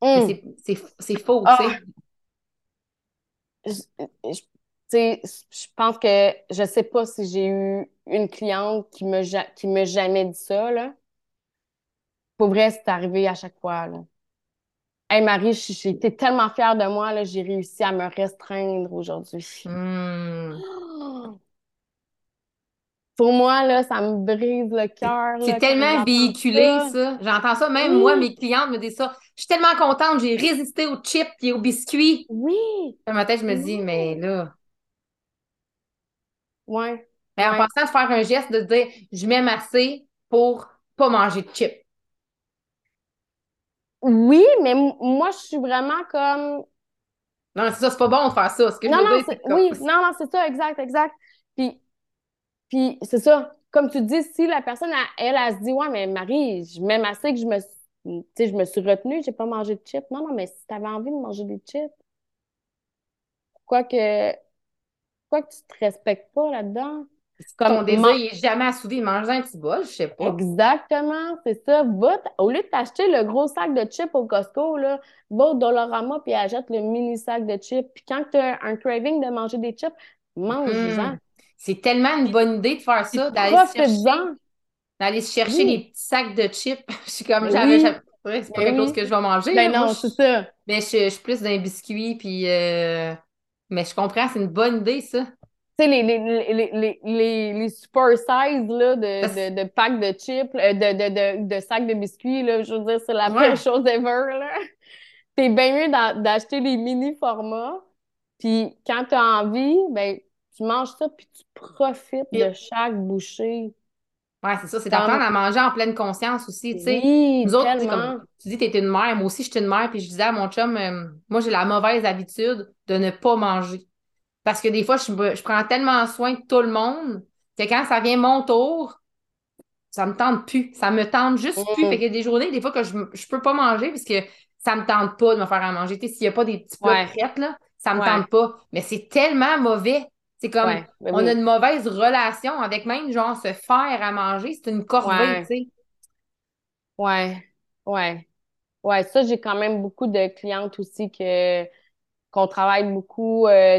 mm. c'est faux, tu sais. Ah! Je, pense que je sais pas si j'ai eu une cliente qui me qui m'a jamais dit ça, là. Pour vrai, c'est arrivé à chaque fois, là. Hey Marie, j'étais tellement fière de moi, là, j'ai réussi à me restreindre aujourd'hui. Hmm. Pour moi, là, ça me brise le cœur. C'est tellement véhiculé, ça. J'entends ça. Même moi, mes clientes me disent ça. Je suis tellement contente, j'ai résisté aux chips et aux biscuits. Oui. Un matin, je me dis, mais là. Ouais. Mais en pensant de faire un geste de dire, je m'aime assez pour pas manger de chips. Oui, mais moi, je suis vraiment comme. Non, c'est ça, c'est pas bon de faire ça. Ce que non, je non, dire, oui, non, non, c'est ça, exact, exact. Puis, puis c'est ça. Comme tu dis, si la personne, elle, elle, se dit, ouais, mais Marie, je m'aime assez que je me, je me suis retenue, j'ai pas mangé de chips. Non, non, mais si tu avais envie de manger des chips, pourquoi que, pourquoi que tu te respectes pas là-dedans? Comme ton désir, il n'est jamais assouvi. Mange un petit bol, je sais pas. Exactement, c'est ça. Va au lieu de t'acheter le gros sac de chips au Costco, là, va au Dollarama puis achète le mini sac de chips. Puis quand tu as un craving de manger des chips, mange-en. Hmm. C'est tellement une bonne idée de faire ça, d'aller chercher, d'aller chercher des petits sacs de chips. je suis comme, j'avais, c'est pas quelque chose que je vais manger. Ben non, c'est ça. Mais je, suis plus d'un biscuit, puis... Euh, mais je comprends, c'est une bonne idée, ça sais, les, les, les, les, les, super size là, de, de, de packs de chips, euh, de, de, de, de sacs de biscuits, là, je veux dire, c'est la meilleure chose ever. T'es bien mieux d'acheter les mini formats. Puis quand tu as envie, ben, tu manges ça, puis tu profites de chaque bouchée. Ouais, c'est ça, c'est d'apprendre à manger en pleine conscience aussi, tu sais. Oui, Nous autres, comme, tu dis, tu es une mère, moi aussi, je suis une mère, puis je disais à mon chum, euh, moi, j'ai la mauvaise habitude de ne pas manger. Parce que des fois, je, prends tellement soin de tout le monde que quand ça vient mon tour, ça me tente plus. Ça me tente juste plus. Mm. Fait qu'il y a des journées, des fois, que je, je peux pas manger parce que ça me tente pas de me faire à manger. S'il n'y a pas des petits plats prêts, là, ça me tente pas. Mais c'est tellement mauvais. C'est comme, on a une mauvaise relation avec même, genre, se faire à manger. C'est une corvée, tu sais. Ouais, ouais. Ouais, ça, j'ai quand même beaucoup de clientes aussi que qu'on travaille beaucoup euh,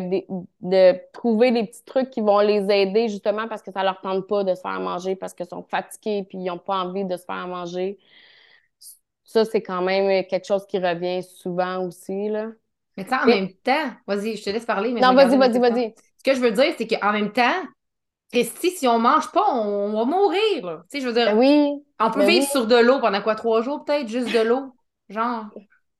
de, trouver des petits trucs qui vont les aider justement parce que ça leur tente pas de se faire manger parce qu'ils sont fatigués puis ils n'ont pas envie de se faire manger. Ça, c'est quand même quelque chose qui revient souvent aussi, là. Mais tu sais, en même temps, vas-y, je te laisse parler. non, vas-y, vas-y, vas-y. Ce que je veux dire, c'est qu'en même temps, si, si on mange pas, on, va mourir. Tu sais, je veux dire, ben oui, on peut ben vivre sur de l'eau pendant quoi, trois jours peut-être, juste de l'eau, genre.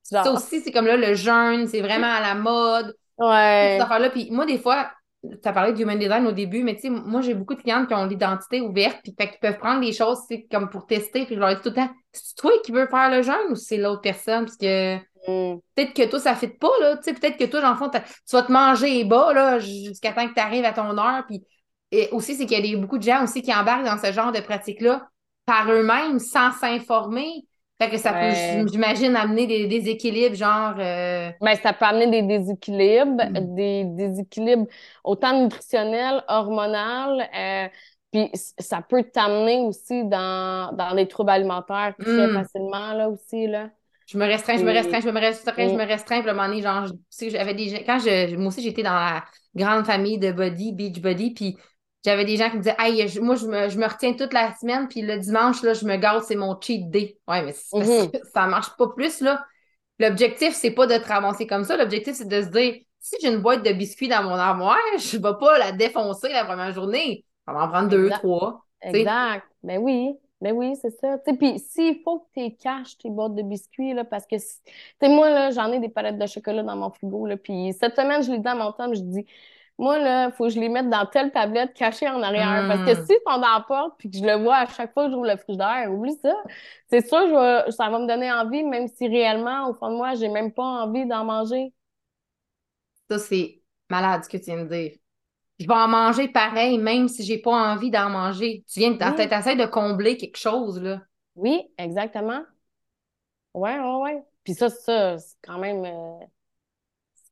Ça aussi, c'est comme là, le jeûne, c'est vraiment à la mode. Ouais. là Puis moi, des fois, tu as parlé du human design au début, mais tu sais, moi, j'ai beaucoup de clientes qui ont l'identité ouverte, puis qui peuvent prendre des choses comme pour tester, puis je leur dis tout le temps, c'est toi qui veux faire le jeûne ou c'est l'autre personne? Parce que mm. peut-être que toi, ça ne fit pas, là. Tu sais, peut-être que toi, dans le fond, tu vas te manger bas, là, jusqu'à temps que tu arrives à ton heure. Puis et aussi, c'est qu'il y a beaucoup de gens aussi qui embarquent dans ce genre de pratique-là par eux-mêmes, sans s'informer. Fait que ça peut, j'imagine, amener des déséquilibres, genre. Euh... Ben, ça peut amener des déséquilibres, mm. des déséquilibres autant nutritionnels, hormonaux, euh, puis ça peut t'amener aussi dans, dans des troubles alimentaires très mm. facilement, là aussi, là. Je me restreins, je me restreins, je me restreins, je me restreins. Puis à un moment donné, genre, j'avais des quand je, moi aussi, j'étais dans la grande famille de Body, Beach Body, puis j'avais des gens qui me disaient Hey, moi, je me, je me, retiens toute la semaine, puis le dimanche, là, je me gâte, c'est mon cheat day. Ouais, mais mhm. ça marche pas plus, là. L'objectif, c'est pas de te ramasser comme ça. L'objectif, c'est de se dire si j'ai une boîte de biscuits dans mon armoire, je vais pas la défoncer la première journée. Ça va en prendre deux, trois. Exact. Ben oui. Ben oui, c'est ça. Puis s'il faut que tu caches tes boîtes de biscuits, là, parce que, tu moi, là, j'en ai des palettes de chocolat dans mon frigo, là, puis cette semaine, je l'ai dit à mon temps, je dis, moi, là, il faut que je les mette dans telle tablette cachée en arrière. Parce que hmm. si sont dans la porte puis que je le vois à chaque fois que j'ouvre le frigidaire, oublie ça. C'est sûr, je ça va me donner envie, même si réellement, au fond de moi, j'ai même pas envie d'en manger. Ça, c'est malade ce que tu viens de dire. Je vais en manger pareil, même si j'ai pas envie d'en manger. Tu viens, de oui. t'essaies de combler quelque chose, là. Oui, exactement. Ouais, ouais, ouais. Puis ça, ça, c'est quand même. Euh,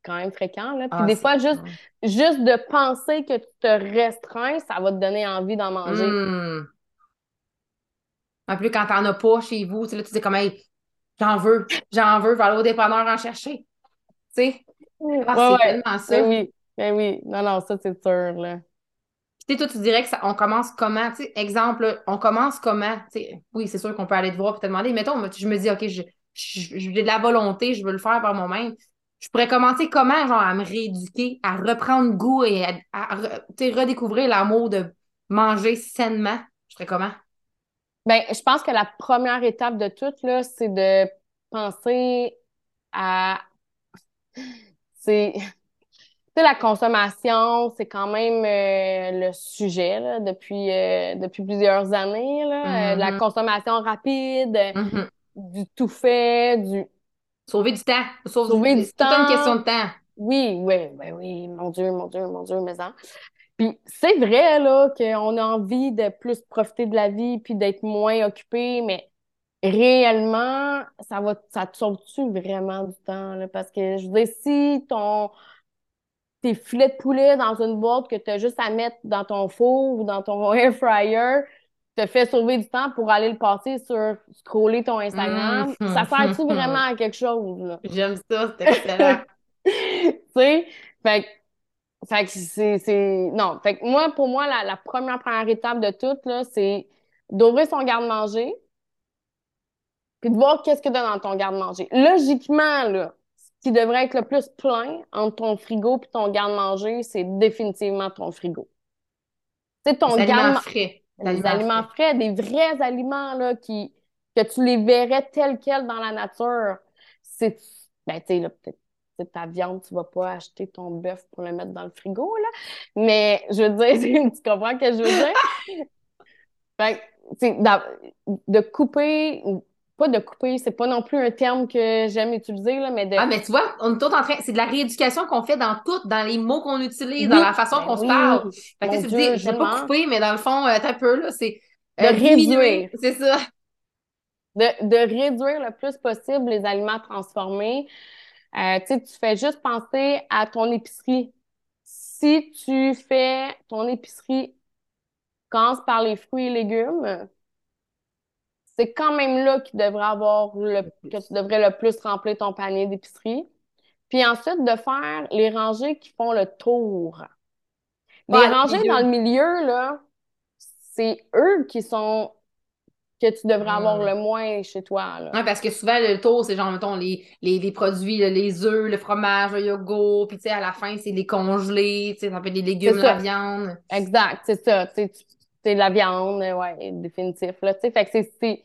quand même fréquent. Là. Puis Ah, des fois, juste, juste de penser que tu te restreins, ça va te donner envie d'en manger. Hmm. En plus, quand t'en as pas chez vous, tu sais, là, tu dis comme, hey, j'en veux, j'en veux, va aller au dépanneur en chercher. Tu sais, ah, Ouais, c'est ouais. tellement ça. Ben oui, ben oui. Non, non, ça, c'est sûr, là. Puis, tu sais, toi, tu dirais que ça, on commence comment? Tu sais, exemple, là, on commence comment? Tu sais, oui, c'est sûr qu'on peut aller te voir et te demander. Mettons, je me dis, OK, je- je- j'ai de la volonté, je veux le faire par moi-même. Je pourrais commencer comment, genre, à me rééduquer, à reprendre goût et à, redécouvrir l'amour de manger sainement. Je ferais comment? Ben, je pense que la première étape de tout, là, c'est de penser à... C'est... La consommation, c'est quand même euh, le sujet là, depuis, euh, depuis plusieurs années. Là, Euh, la Mhm. consommation rapide, Mhm. du tout fait, du Sauver du temps. Sauve- sauver du C'est tout une question temps. de temps. Oui, oui, oui, oui, mon Dieu, mon Dieu, mon Dieu, mais ça. Puis c'est vrai, là, qu'on a envie de plus profiter de la vie puis d'être moins occupé, mais réellement, ça va, ça te sauve-tu vraiment du temps, là? Parce que, je veux dire, si ton, tes filets de poulet dans une boîte que tu as juste à mettre dans ton four ou dans ton air fryer te fait sauver du temps pour aller le passer sur scroller ton Instagram, Mhm. ça sert-tu vraiment à quelque chose? J'aime ça, c'est excellent. tu sais, fait que, fait que c'est, c'est, non, fait que moi, pour moi, la, la première, première étape de tout, là, c'est d'ouvrir son garde-manger, puis de voir qu'est-ce que tu as dans ton garde-manger. Logiquement, là, ce qui devrait être le plus plein entre ton frigo puis ton garde-manger, c'est définitivement ton frigo. Tu sais, ton Des aliments garde frais. Des aliments frais, des vrais aliments, là, qui, que tu les verrais tels quels dans la nature. C'est, ben, tu sais, peut-être, c'est ta viande, tu vas pas acheter ton bœuf pour le mettre dans le frigo, là. Mais, je veux dire, tu comprends ce que je veux dire? Fait que, de couper, pas de couper, c'est pas non plus un terme que j'aime utiliser, là, mais de, Ah, mais tu vois, on est tout en train. C'est de la rééducation qu'on fait dans tout, dans les mots qu'on utilise, Oui, dans la façon ben qu'on se parle. Fait que tu Dieu, dis, je vais pas couper, mais dans le fond, euh, t'as un peu, là, c'est De euh, réduire. C'est ça. de, de réduire le plus possible les aliments transformés. Euh, tu sais, tu fais juste penser à ton épicerie. Si tu fais ton épicerie, commence par les fruits et légumes, c'est quand même là qu'il devrait avoir le, que tu devrais le plus remplir ton panier d'épicerie. Puis ensuite, de faire les rangées qui font le tour. Les Ouais, rangées dans le milieu, là, c'est eux qui sont que tu devrais avoir le moins chez toi, là. Ouais, parce que souvent, le tour, c'est genre, mettons, les, les, les produits, les œufs, le fromage, le yogourt, puis tu sais, à la fin, c'est les congelés, tu sais, ça peut être les légumes, la viande. Exact, c'est ça. Tu- c'est de la viande, euh, ouais, définitif. Là, fait que c'est,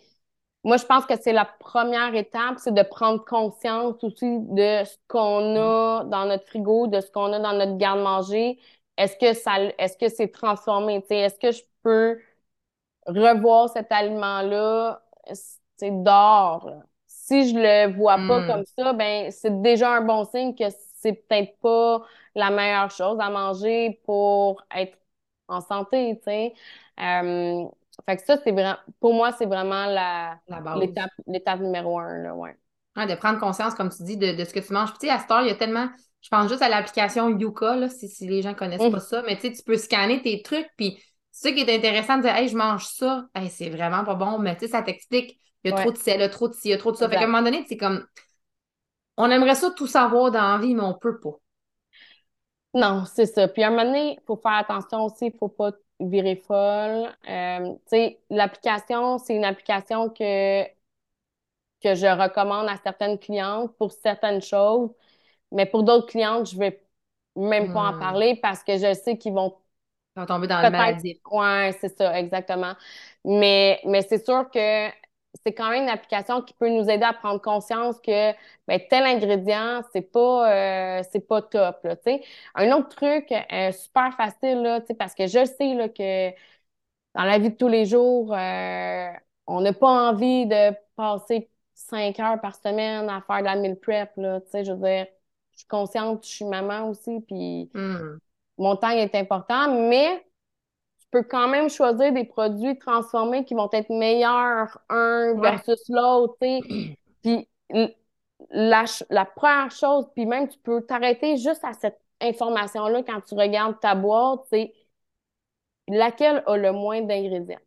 Moi, je pense que c'est la première étape, c'est de prendre conscience aussi de ce qu'on a dans notre frigo, de ce qu'on a dans notre garde-manger. Est-ce que ça, est-ce que c'est transformé? Est-ce que je peux revoir cet aliment-là, c'est là? Si je le vois pas Mm. comme ça, ben c'est déjà un bon signe que c'est peut-être pas la meilleure chose à manger pour être en santé, tu sais. Euh, fait que ça, c'est vraiment, pour moi, c'est vraiment la, l'étape, l'étape numéro un, là, ouais. Ouais, de prendre conscience, comme tu dis, de, de ce que tu manges. Puis, tu sais, à cette heure, il y a tellement. Je pense juste à l'application Yuka, là, si, si les gens connaissent Mm. pas ça. Mais tu sais, tu peux scanner tes trucs. Puis, c'est ça qui est intéressant de dire, hey, je mange ça. Hey, c'est vraiment pas bon. Mais tu sais, ça t'explique. Il y a Ouais. trop de sel, il y a trop de ci, il y a trop de ça. Fait qu'à un moment donné, c'est comme. On aimerait ça tout savoir dans la vie, mais on peut pas. Non, c'est ça. Puis à un moment donné, il faut faire attention aussi, il faut pas virer folle. Euh, tu sais, l'application, c'est une application que, que je recommande à certaines clientes pour certaines choses, mais pour d'autres clientes, je vais même pas en Hmm. parler parce que je sais qu'ils vont tomber dans le maladif. Ouais, c'est ça, exactement. Mais, mais c'est sûr que c'est quand même une application qui peut nous aider à prendre conscience que ben, tel ingrédient, c'est pas, euh, c'est pas top, là, tu sais. Un autre truc euh, super facile, là, tu sais, parce que je sais là, que dans la vie de tous les jours, euh, on n'a pas envie de passer cinq heures par semaine à faire de la meal prep, là, tu sais, je veux dire, je suis consciente, je suis maman aussi, puis Hmm. mon temps est important, mais peux quand même choisir des produits transformés qui vont être meilleurs un Ouais. versus l'autre. Puis la, la première chose, puis même tu peux t'arrêter juste à cette information-là quand tu regardes ta boîte, c'est laquelle a le moins d'ingrédients?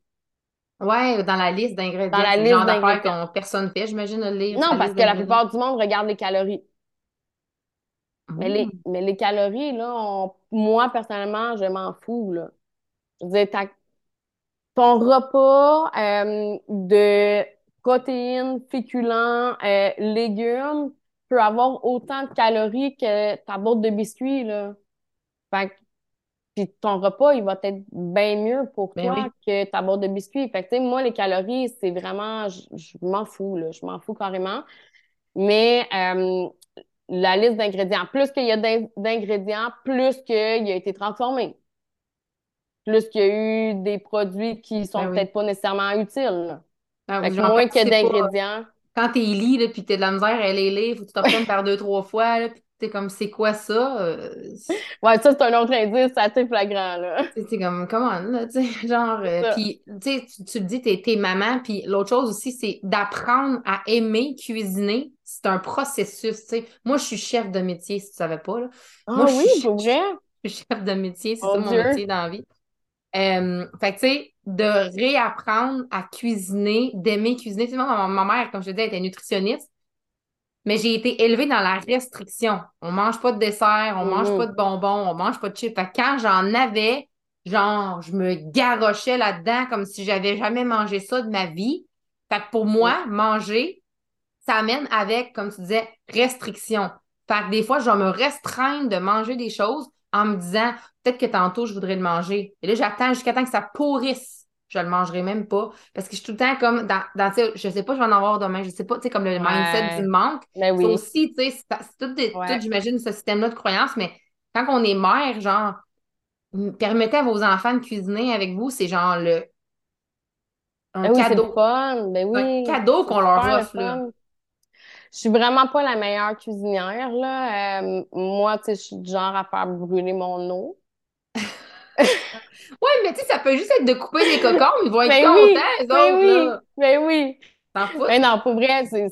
Ouais, dans la liste d'ingrédients. Dans la liste genre d'affaires d'ingrédients. qu'on personne fait, j'imagine, le lire. Non, parce que la plupart du monde regarde les calories. Mais les, Mmh. mais les calories, là, on- moi, personnellement, je m'en fous, là. Je veux dire, ta- ton repas euh, de protéines, féculents, euh, légumes peut avoir autant de calories que ta boîte de biscuits, là. Fait que, puis ton repas, il va être bien mieux pour Ben toi oui. que ta boîte de biscuits. Fait que, moi, les calories, c'est vraiment, je, je m'en fous, là. Je m'en fous carrément. Mais euh, la liste d'ingrédients, plus qu'il y a d'in- d'ingrédients, plus qu'il a été transformé. Plus qu'il y a eu des produits qui sont Ben oui. peut-être pas nécessairement utiles. Ah, Fait que moins que d'ingrédients. Quand t'es lit, là, pis t'as de la misère à les lire, faut que tu t'obtiennes par deux, trois fois, là, pis t'es comme, c'est quoi ça? Euh, Ouais, ça, c'est un autre indice assez flagrant, là. T'es comme, comment, là, tu sais, genre, euh, tu tu, le dis, t'es, t'es maman, puis l'autre chose aussi, c'est d'apprendre à aimer cuisiner. C'est un processus, tu sais. Moi, je suis chef de métier, si tu savais pas, là. Ah Moi, je oui, suis pour vrai? Je suis chef de métier, c'est ça mon Dieu. métier dans la vie. Euh, fait que, tu sais, de réapprendre à cuisiner, d'aimer cuisiner. Tu sais, moi, ma, ma mère, comme je te dis, elle était nutritionniste, mais j'ai été élevée dans la restriction. On mange pas de dessert, on mange Mhm. pas de bonbons, on mange pas de chips. Fait que quand j'en avais, genre, je me garochais là-dedans comme si j'avais jamais mangé ça de ma vie. Fait que pour moi, manger, ça amène avec, comme tu disais, restriction. Fait que des fois, je vais me restreindre de manger des choses en me disant, peut-être que tantôt, je voudrais le manger. Et là, j'attends jusqu'à temps que ça pourrisse. Je le mangerai même pas. Parce que je suis tout le temps comme dans, dans je sais pas, je vais en avoir demain. Je sais pas, tu sais, comme le mindset Ouais. du manque. Ben Ça oui. aussi, tu sais, c'est c'est tout, des- Ouais. tout, j'imagine, ce système-là de croyance, mais quand on est mère, genre, permettez à vos enfants de cuisiner avec vous, c'est genre le un Ben oui, c'est cadeau. fun. Ben C'est un cadeau C'est qu'on leur le offre. Je suis vraiment pas la meilleure cuisinière, là. Euh, moi, tu sais, je suis du genre à faire brûler mon eau. Ouais, mais tu sais, ça peut juste être de couper des cocons, ils vont être Ben oui, contents, les ben autres, oui, là. ben oui. T'en fous? Mais non, pour vrai, c'est,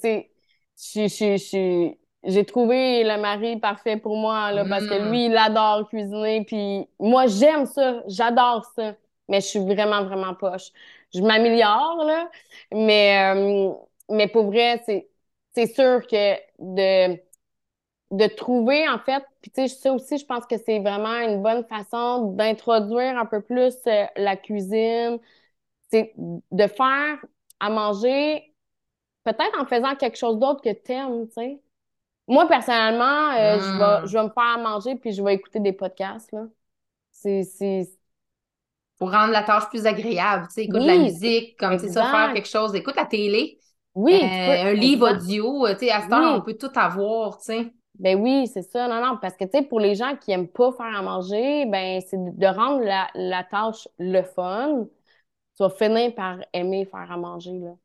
je, j'ai trouvé le mari parfait pour moi, là, parce que Mm. lui, il adore cuisiner, puis moi, j'aime ça, j'adore ça, mais je suis vraiment, vraiment poche. Je m'améliore, là, mais, euh, mais pour vrai, c'est, c'est sûr que de, de trouver, en fait, puis tu sais, ça aussi, je pense que c'est vraiment une bonne façon d'introduire un peu plus euh, la cuisine, c'est de faire à manger, peut-être en faisant quelque chose d'autre que t'aimes, tu sais. Moi, personnellement, euh, je vais, je vais me faire à manger puis je vais écouter des podcasts, là. C'est, c'est... Pour rendre la tâche plus agréable, tu sais, écoute la musique, comme, tu sais, ça, faire quelque chose, écoute la télé, Oui, euh, un livre audio, euh, tu sais, à cette heure, Oui. on peut tout avoir, tu sais. Ben oui, c'est ça. Non, non, parce que, tu sais, pour les gens qui aiment pas faire à manger, ben c'est de rendre la, la tâche le fun. Tu vas finir par aimer faire à manger, là.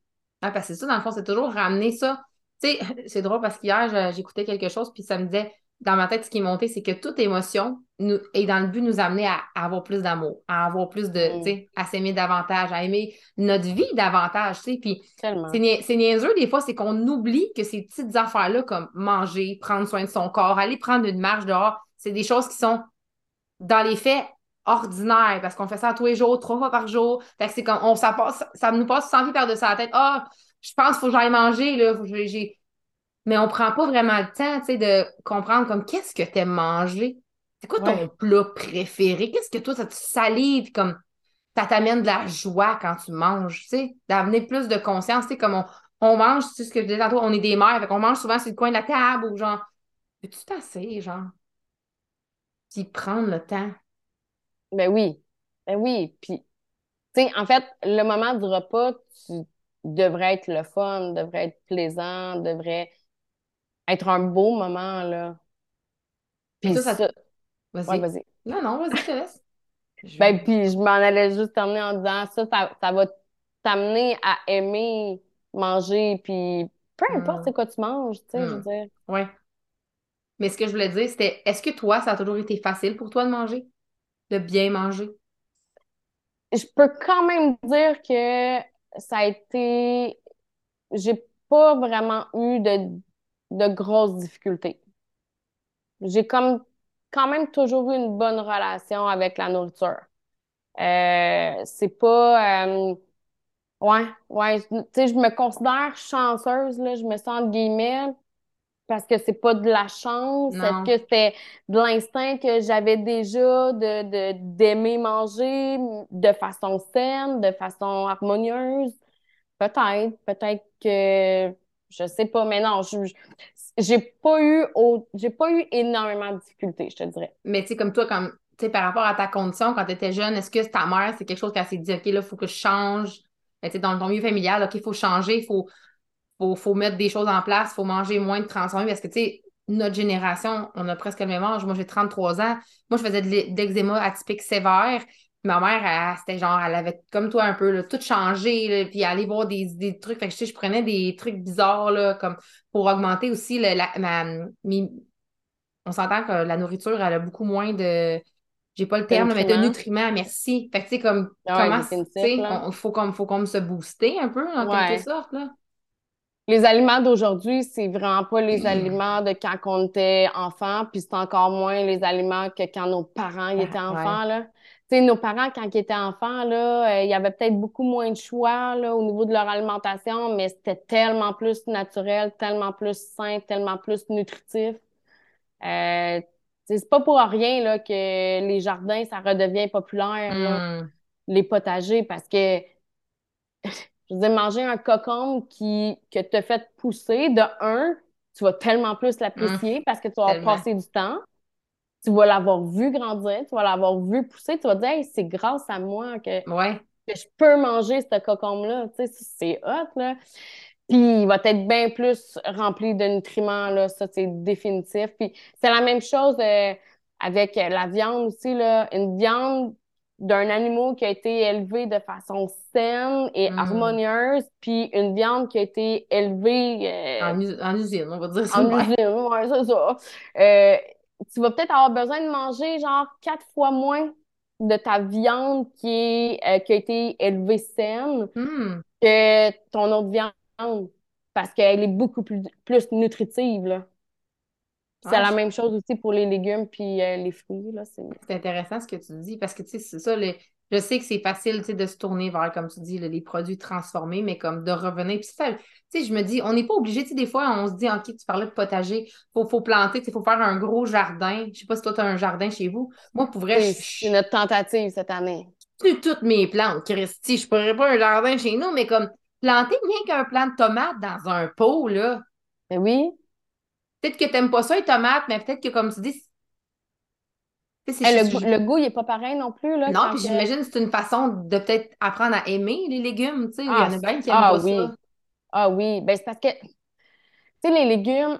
Ah, parce que c'est ça, dans le fond, c'est toujours ramener ça. Tu sais, c'est drôle parce qu'hier, j'écoutais quelque chose, puis ça me disait, dans ma tête, ce qui est monté, c'est que toute émotion nous, est dans le but de nous amener à, à avoir plus d'amour, à avoir plus de, Mm. tu sais, à s'aimer davantage, à aimer notre vie davantage, tu sais. Puis c'est nia- c'est niaiseux, des fois, c'est qu'on oublie que ces petites affaires-là, comme manger, prendre soin de son corps, aller prendre une marche dehors, c'est des choses qui sont, dans les faits, ordinaires, parce qu'on fait ça tous les jours, trois fois par jour. Fait que c'est comme, on, ça, passe, ça nous passe sans vie par-dessus la tête. Ah, je pense qu'il faut que j'aille manger, là. Faut que j'ai- j'ai- Mais on prend pas vraiment le temps, tu sais, de comprendre comme qu'est-ce que t'aimes manger? C'est quoi ton Ouais. plat préféré? Qu'est-ce que toi, ça te salive, comme ça t'amène de la joie quand tu manges, tu sais, d'amener plus de conscience, tu sais, comme on, on mange, tu sais ce que je disais tantôt, on est des mères, fait qu'on mange souvent sur le coin de la table ou genre, peux-tu passer, genre, puis prendre le temps? Ben oui. Ben oui. Puis, tu sais, en fait, le moment du repas, tu devrait être le fun, devrait être plaisant, devrait être un beau moment, là. Puis ça, ça- ça, Vas-y. ouais, vas-y. Non, non, vas-y, je te laisse. Je- Ben, puis je m'en allais juste terminer en disant ça, ça, ça va t'amener à aimer manger, puis peu importe Mm. c'est quoi tu manges, tu sais, je veux Mm. dire. Ouais. Mais ce que je voulais dire, c'était, est-ce que toi, ça a toujours été facile pour toi de manger? De bien manger? Je peux quand même dire que ça a été. J'ai pas vraiment eu de de grosses difficultés. J'ai comme quand même toujours eu une bonne relation avec la nourriture. Euh, c'est pas... euh, ouais, ouais. Tu sais, je me considère chanceuse, là. Je me sens entre guillemets parce que c'est pas de la chance. Non. que c'était de l'instinct que j'avais déjà de, de, d'aimer manger de façon saine, de façon harmonieuse? Peut-être, peut-être que je sais pas, mais non, j'ai pas eu au- j'ai pas eu énormément de difficultés, je te dirais. Mais tu sais, comme toi, comme, par rapport à ta condition quand tu étais jeune, est-ce que ta mère, c'est quelque chose qu'elle s'est dit, OK, là, il faut que je change? Tu sais, dans ton milieu familial, OK, il faut changer, il faut, faut, faut mettre des choses en place, il faut manger moins de transformés parce que, tu sais, notre génération, on a presque le même âge. Moi, j'ai 33 ans. Moi, je faisais de l'e- d'eczéma atypique sévère. Ma mère, elle, c'était genre, elle avait comme toi un peu, là, tout changé, là, puis aller voir des, des trucs. Fait que, tu sais, je prenais des trucs bizarres, là, comme pour augmenter aussi le- la, ma, mi- on s'entend que la nourriture, elle a beaucoup moins de. J'ai pas le terme, mais de nutriments. merci. Fait que, tu sais, comme, Ah ouais, comment, il faut comme, faut comme se booster un peu, en quelque sorte, là. Les aliments d'aujourd'hui, c'est vraiment pas les aliments de quand on était enfant, puis c'est encore moins les aliments que quand nos parents y étaient Ah, ouais. enfants, là. Tu sais, nos parents, quand ils étaient enfants, là, euh, il y avait peut-être beaucoup moins de choix, là, au niveau de leur alimentation, mais c'était tellement plus naturel, tellement plus sain, tellement plus nutritif. Euh, c'est pas pour rien, là, que les jardins, ça redevient populaire, là, Hmm. les potagers, parce que je veux dire, manger un cocombe qui, que tu as fait pousser, de un, tu vas tellement plus l'apprécier parce que tu vas passé du temps. Tu vas l'avoir vu grandir, tu vas l'avoir vu pousser, tu vas te dire, hey, c'est grâce à moi que, Ouais. que je peux manger ce cocombe-là. Tu sais, c'est hot, là. Puis il va être bien plus rempli de nutriments, là. Ça, c'est définitif. Puis c'est la même chose euh, avec la viande aussi, là. Une viande d'un animal qui a été élevé de façon saine et Hmm. harmonieuse, puis une viande qui a été élevée euh, En, us- en usine, on va dire ça. en usine, ouais, c'est ça. Euh, tu vas peut-être avoir besoin de manger genre quatre fois moins de ta viande qui est, euh, qui a été élevée saine Hmm. que ton autre viande parce qu'elle est beaucoup plus, plus nutritive, là. C'est Ah, la même chose aussi pour les légumes puis euh, les fruits, là. C'est... C'est intéressant ce que tu dis parce que tu sais, c'est ça, le- je sais que c'est facile tu de se tourner vers, comme tu dis, là, les produits transformés, mais comme de revenir. Puis ça, tu sais, je me dis, on n'est pas obligé, tu sais, des fois, on se dit, OK, tu parlais de potager, faut, faut planter, tu sais, faut faire un gros jardin. Je sais pas si toi, tu as un jardin chez vous. Moi, pour vrai, C'est, notre tentative cette année. toutes mes plantes, Christy. Je pourrais pas un jardin chez nous, mais comme planter rien qu'un plant de tomates dans un pot, là. Mais oui. Peut-être que t'aimes pas ça, les tomates, mais peut-être que, comme tu dis, tu Hey, c'est- le, goût- le goût, il est pas pareil non plus, là. Non, puis j'imagine que c'est une façon de peut-être apprendre à aimer les légumes, tu sais. Il y Ah, en a bien qui aiment ah pas oui. ça. Ah oui. Ben, c'est parce que, tu sais, les légumes,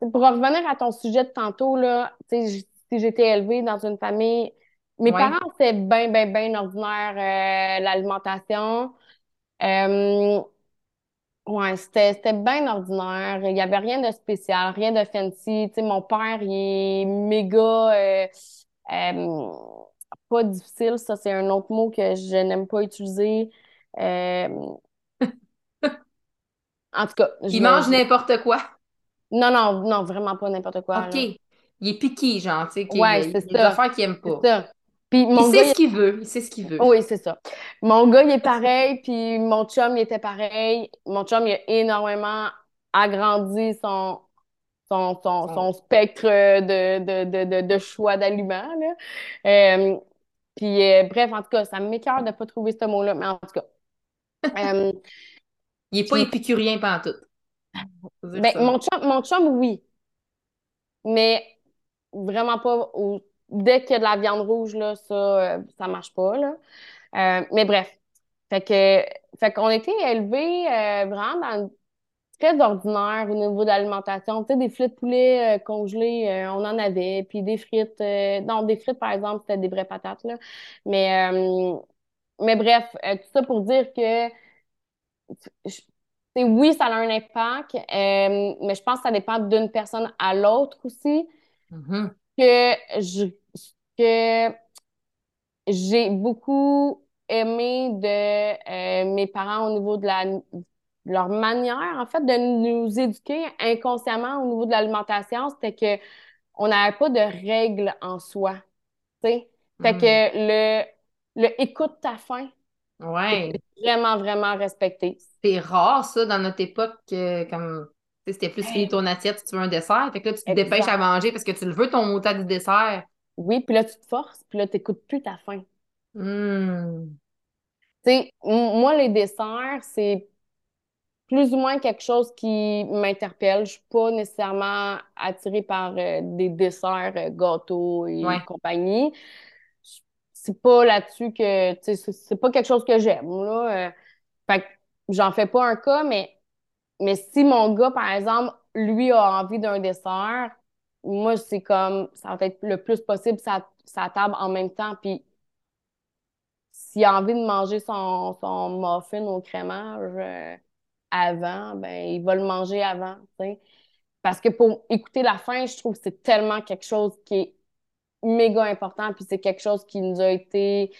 pour revenir à ton sujet de tantôt, là, tu sais, j- si j'étais élevée dans une famille, mes Ouais. parents, c'était bien, bien, bien ordinaire, euh, l'alimentation. Euh, Ouais, c'était, c'était bien ordinaire. Il n'y avait rien de spécial, rien de fancy. Tu sais, mon père, il est méga euh, euh, pas difficile, ça c'est un autre mot que je n'aime pas utiliser. Euh, en tout cas, je Il mange n'importe quoi. Non, non, non, vraiment pas n'importe quoi, OK. là. Il est piqué, genre, tu sais, qu'il Ouais, il a c'est des qu'il aime C'est pas. ça. Puis Il mon sait gars, ce il qu'il veut. Il sait ce qu'il veut. Oui, c'est ça. Mon gars, il est pareil, puis mon chum, il était pareil. Mon chum, il a énormément agrandi son, son, son, Son- spectre de, de, de, de, choix d'aliments. Euh, puis, euh, bref, en tout cas, ça m'écœure de ne pas trouver ce mot-là, mais en tout cas. Euh, Il est pas épicurien pantoute. Ben, mon chum, mon chum, oui, mais vraiment pas au- dès qu'il y a de la viande rouge, là, ça, ça marche pas, là. Mais bref. Fait que, fait qu'on était élevés vraiment dans très ordinaire au niveau de l'alimentation. Tu sais, des filets de poulet euh, congelés, euh, on en avait. Puis des frites. euh, non, des frites, par exemple, c'était des vraies patates, là. Mais, euh, mais bref, tout ça pour dire que je- oui, ça a un impact, mais je pense que ça dépend d'une personne à l'autre aussi. Mhm. Que je, que j'ai beaucoup aimé de mes parents au niveau de la, leur manière, en fait, de nous éduquer inconsciemment au niveau de l'alimentation, c'était que on n'avait pas de règles en soi. sais. Fait Mm. que le, le écoute ta faim, Ouais. vraiment, vraiment respecté. C'est rare, ça, dans notre époque, que, comme, tu sais, c'était plus fini ton assiette si tu veux un dessert. Fait que là, tu te dépêches à manger parce que tu le veux, ton mouton du dessert. Oui, puis là, tu te forces, puis là, tu n'écoutes plus ta faim. Hmm. Tu sais, moi, les desserts, c'est plus ou moins quelque chose qui m'interpelle. Je suis pas nécessairement attirée par euh, des desserts, euh, gâteaux et Ouais. compagnie. C'est pas là-dessus que, c'est pas quelque chose que j'aime, là. Euh, fait que j'en fais pas un cas, mais, mais si mon gars, par exemple, lui a envie d'un dessert, moi, c'est comme, ça va être le plus possible sa, sa table en même temps, puis s'il a envie de manger son, son muffin au crémage euh, avant, ben il va le manger avant. Parce que pour écouter la faim, je trouve que c'est tellement quelque chose qui est méga important, puis c'est quelque chose qui nous a été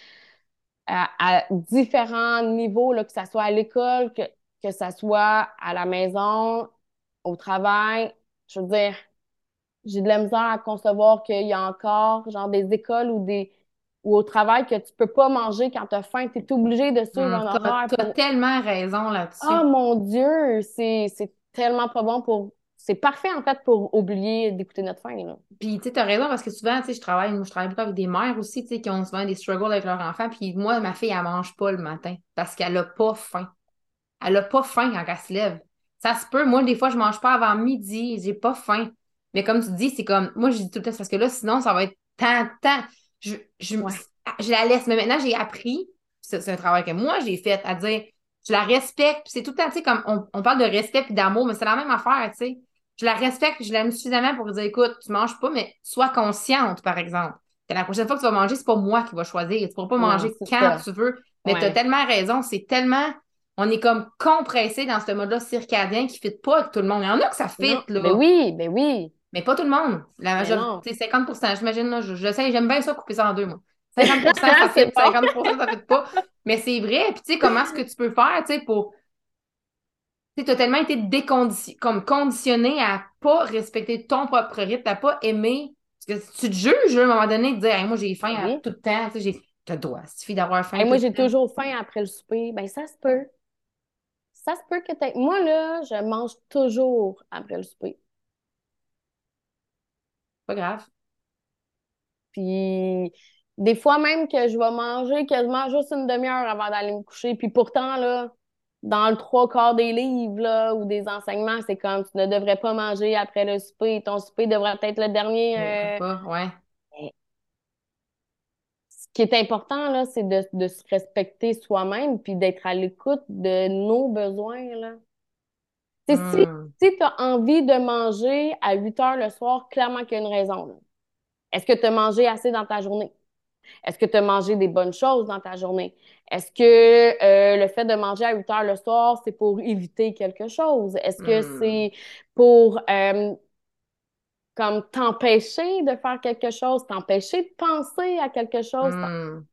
à, à différents niveaux, là, que ce soit à l'école, que, que ce soit à la maison, au travail. Je veux dire, j'ai de la misère à concevoir qu'il y a encore genre des écoles ou des ou au travail que tu peux pas manger quand tu as faim, tu es obligé de suivre Hmm. un horaire t'as pour tellement raison là-dessus. Ah mon Dieu, c'est tellement pas bon pour c'est parfait en fait pour oublier d'écouter notre faim là. Puis, tu sais, t'as raison parce que souvent, tu sais, je travaille, moi, je travaille beaucoup avec des mères aussi, tu sais, qui ont souvent des struggles avec leurs enfants. Puis, moi, ma fille, elle mange pas le matin parce qu'elle a pas faim. Elle a pas faim quand elle se lève. Ça se peut. Moi, des fois, je mange pas avant midi. J'ai pas faim. Mais comme tu dis, c'est comme, moi, je dis tout le temps, parce que là, sinon, ça va être tant, tant. Je, je, Ouais. je la laisse. Mais maintenant, j'ai appris, c'est c'est un travail que moi, j'ai fait, à dire, je la respecte. C'est tout le temps, tu sais, comme on, on parle de respect puis d'amour, mais c'est la même affaire, tu sais. Je la respecte, je l'aime suffisamment pour dire, écoute, tu manges pas, mais sois consciente, par exemple. Que la prochaine fois que tu vas manger, c'est pas moi qui va choisir. Tu pourras pas manger quand ça. tu veux. Mais Ouais. tu as tellement raison. C'est tellement. On est comme compressé dans ce mode-là circadien qui ne fit pas avec tout le monde. Il y en a que ça fit, Non, là. Ben oui, ben oui. Mais pas tout le monde. La majorité, 50% j'imagine, là. Je, je sais, j'aime bien ça couper ça en deux, moi. 50% ça bon. 50 ça fit pas. Mais c'est vrai. Puis, tu sais, comment est-ce que tu peux faire, tu sais, pour. Tu t'as tellement été décondi... comme conditionné à pas respecter ton propre rythme, à pas aimer. Parce que si tu te juges, à un moment donné, de dire, Hey, moi, j'ai faim à tout le temps, tu sais, le droit. Il suffit d'avoir faim. Hey, moi j'ai toujours faim après le souper. Ben ça se peut. Ça se peut que t'aies. Moi là, je mange toujours après le souper. Pas grave. Puis des fois même que je vais manger quasiment juste une demi-heure avant d'aller me coucher. Puis pourtant, là, dans le trois quarts des livres là, ou des enseignements, c'est comme tu ne devrais pas manger après le souper. Ton souper devrait être le dernier. Euh, pas, ouais. Ce qui est important, là, c'est de, de se respecter soi-même puis d'être à l'écoute de nos besoins, là. Si Hmm. si tu as envie de manger à 8 heures le soir, clairement qu'il y a une raison. Est-ce que tu as mangé assez dans ta journée? Est-ce que tu as mangé des bonnes choses dans ta journée? Est-ce que euh, le fait de manger à 8 heures le soir, c'est pour éviter quelque chose? Est-ce que Hmm. c'est pour euh, comme t'empêcher de faire quelque chose, t'empêcher de penser à quelque chose? Hmm.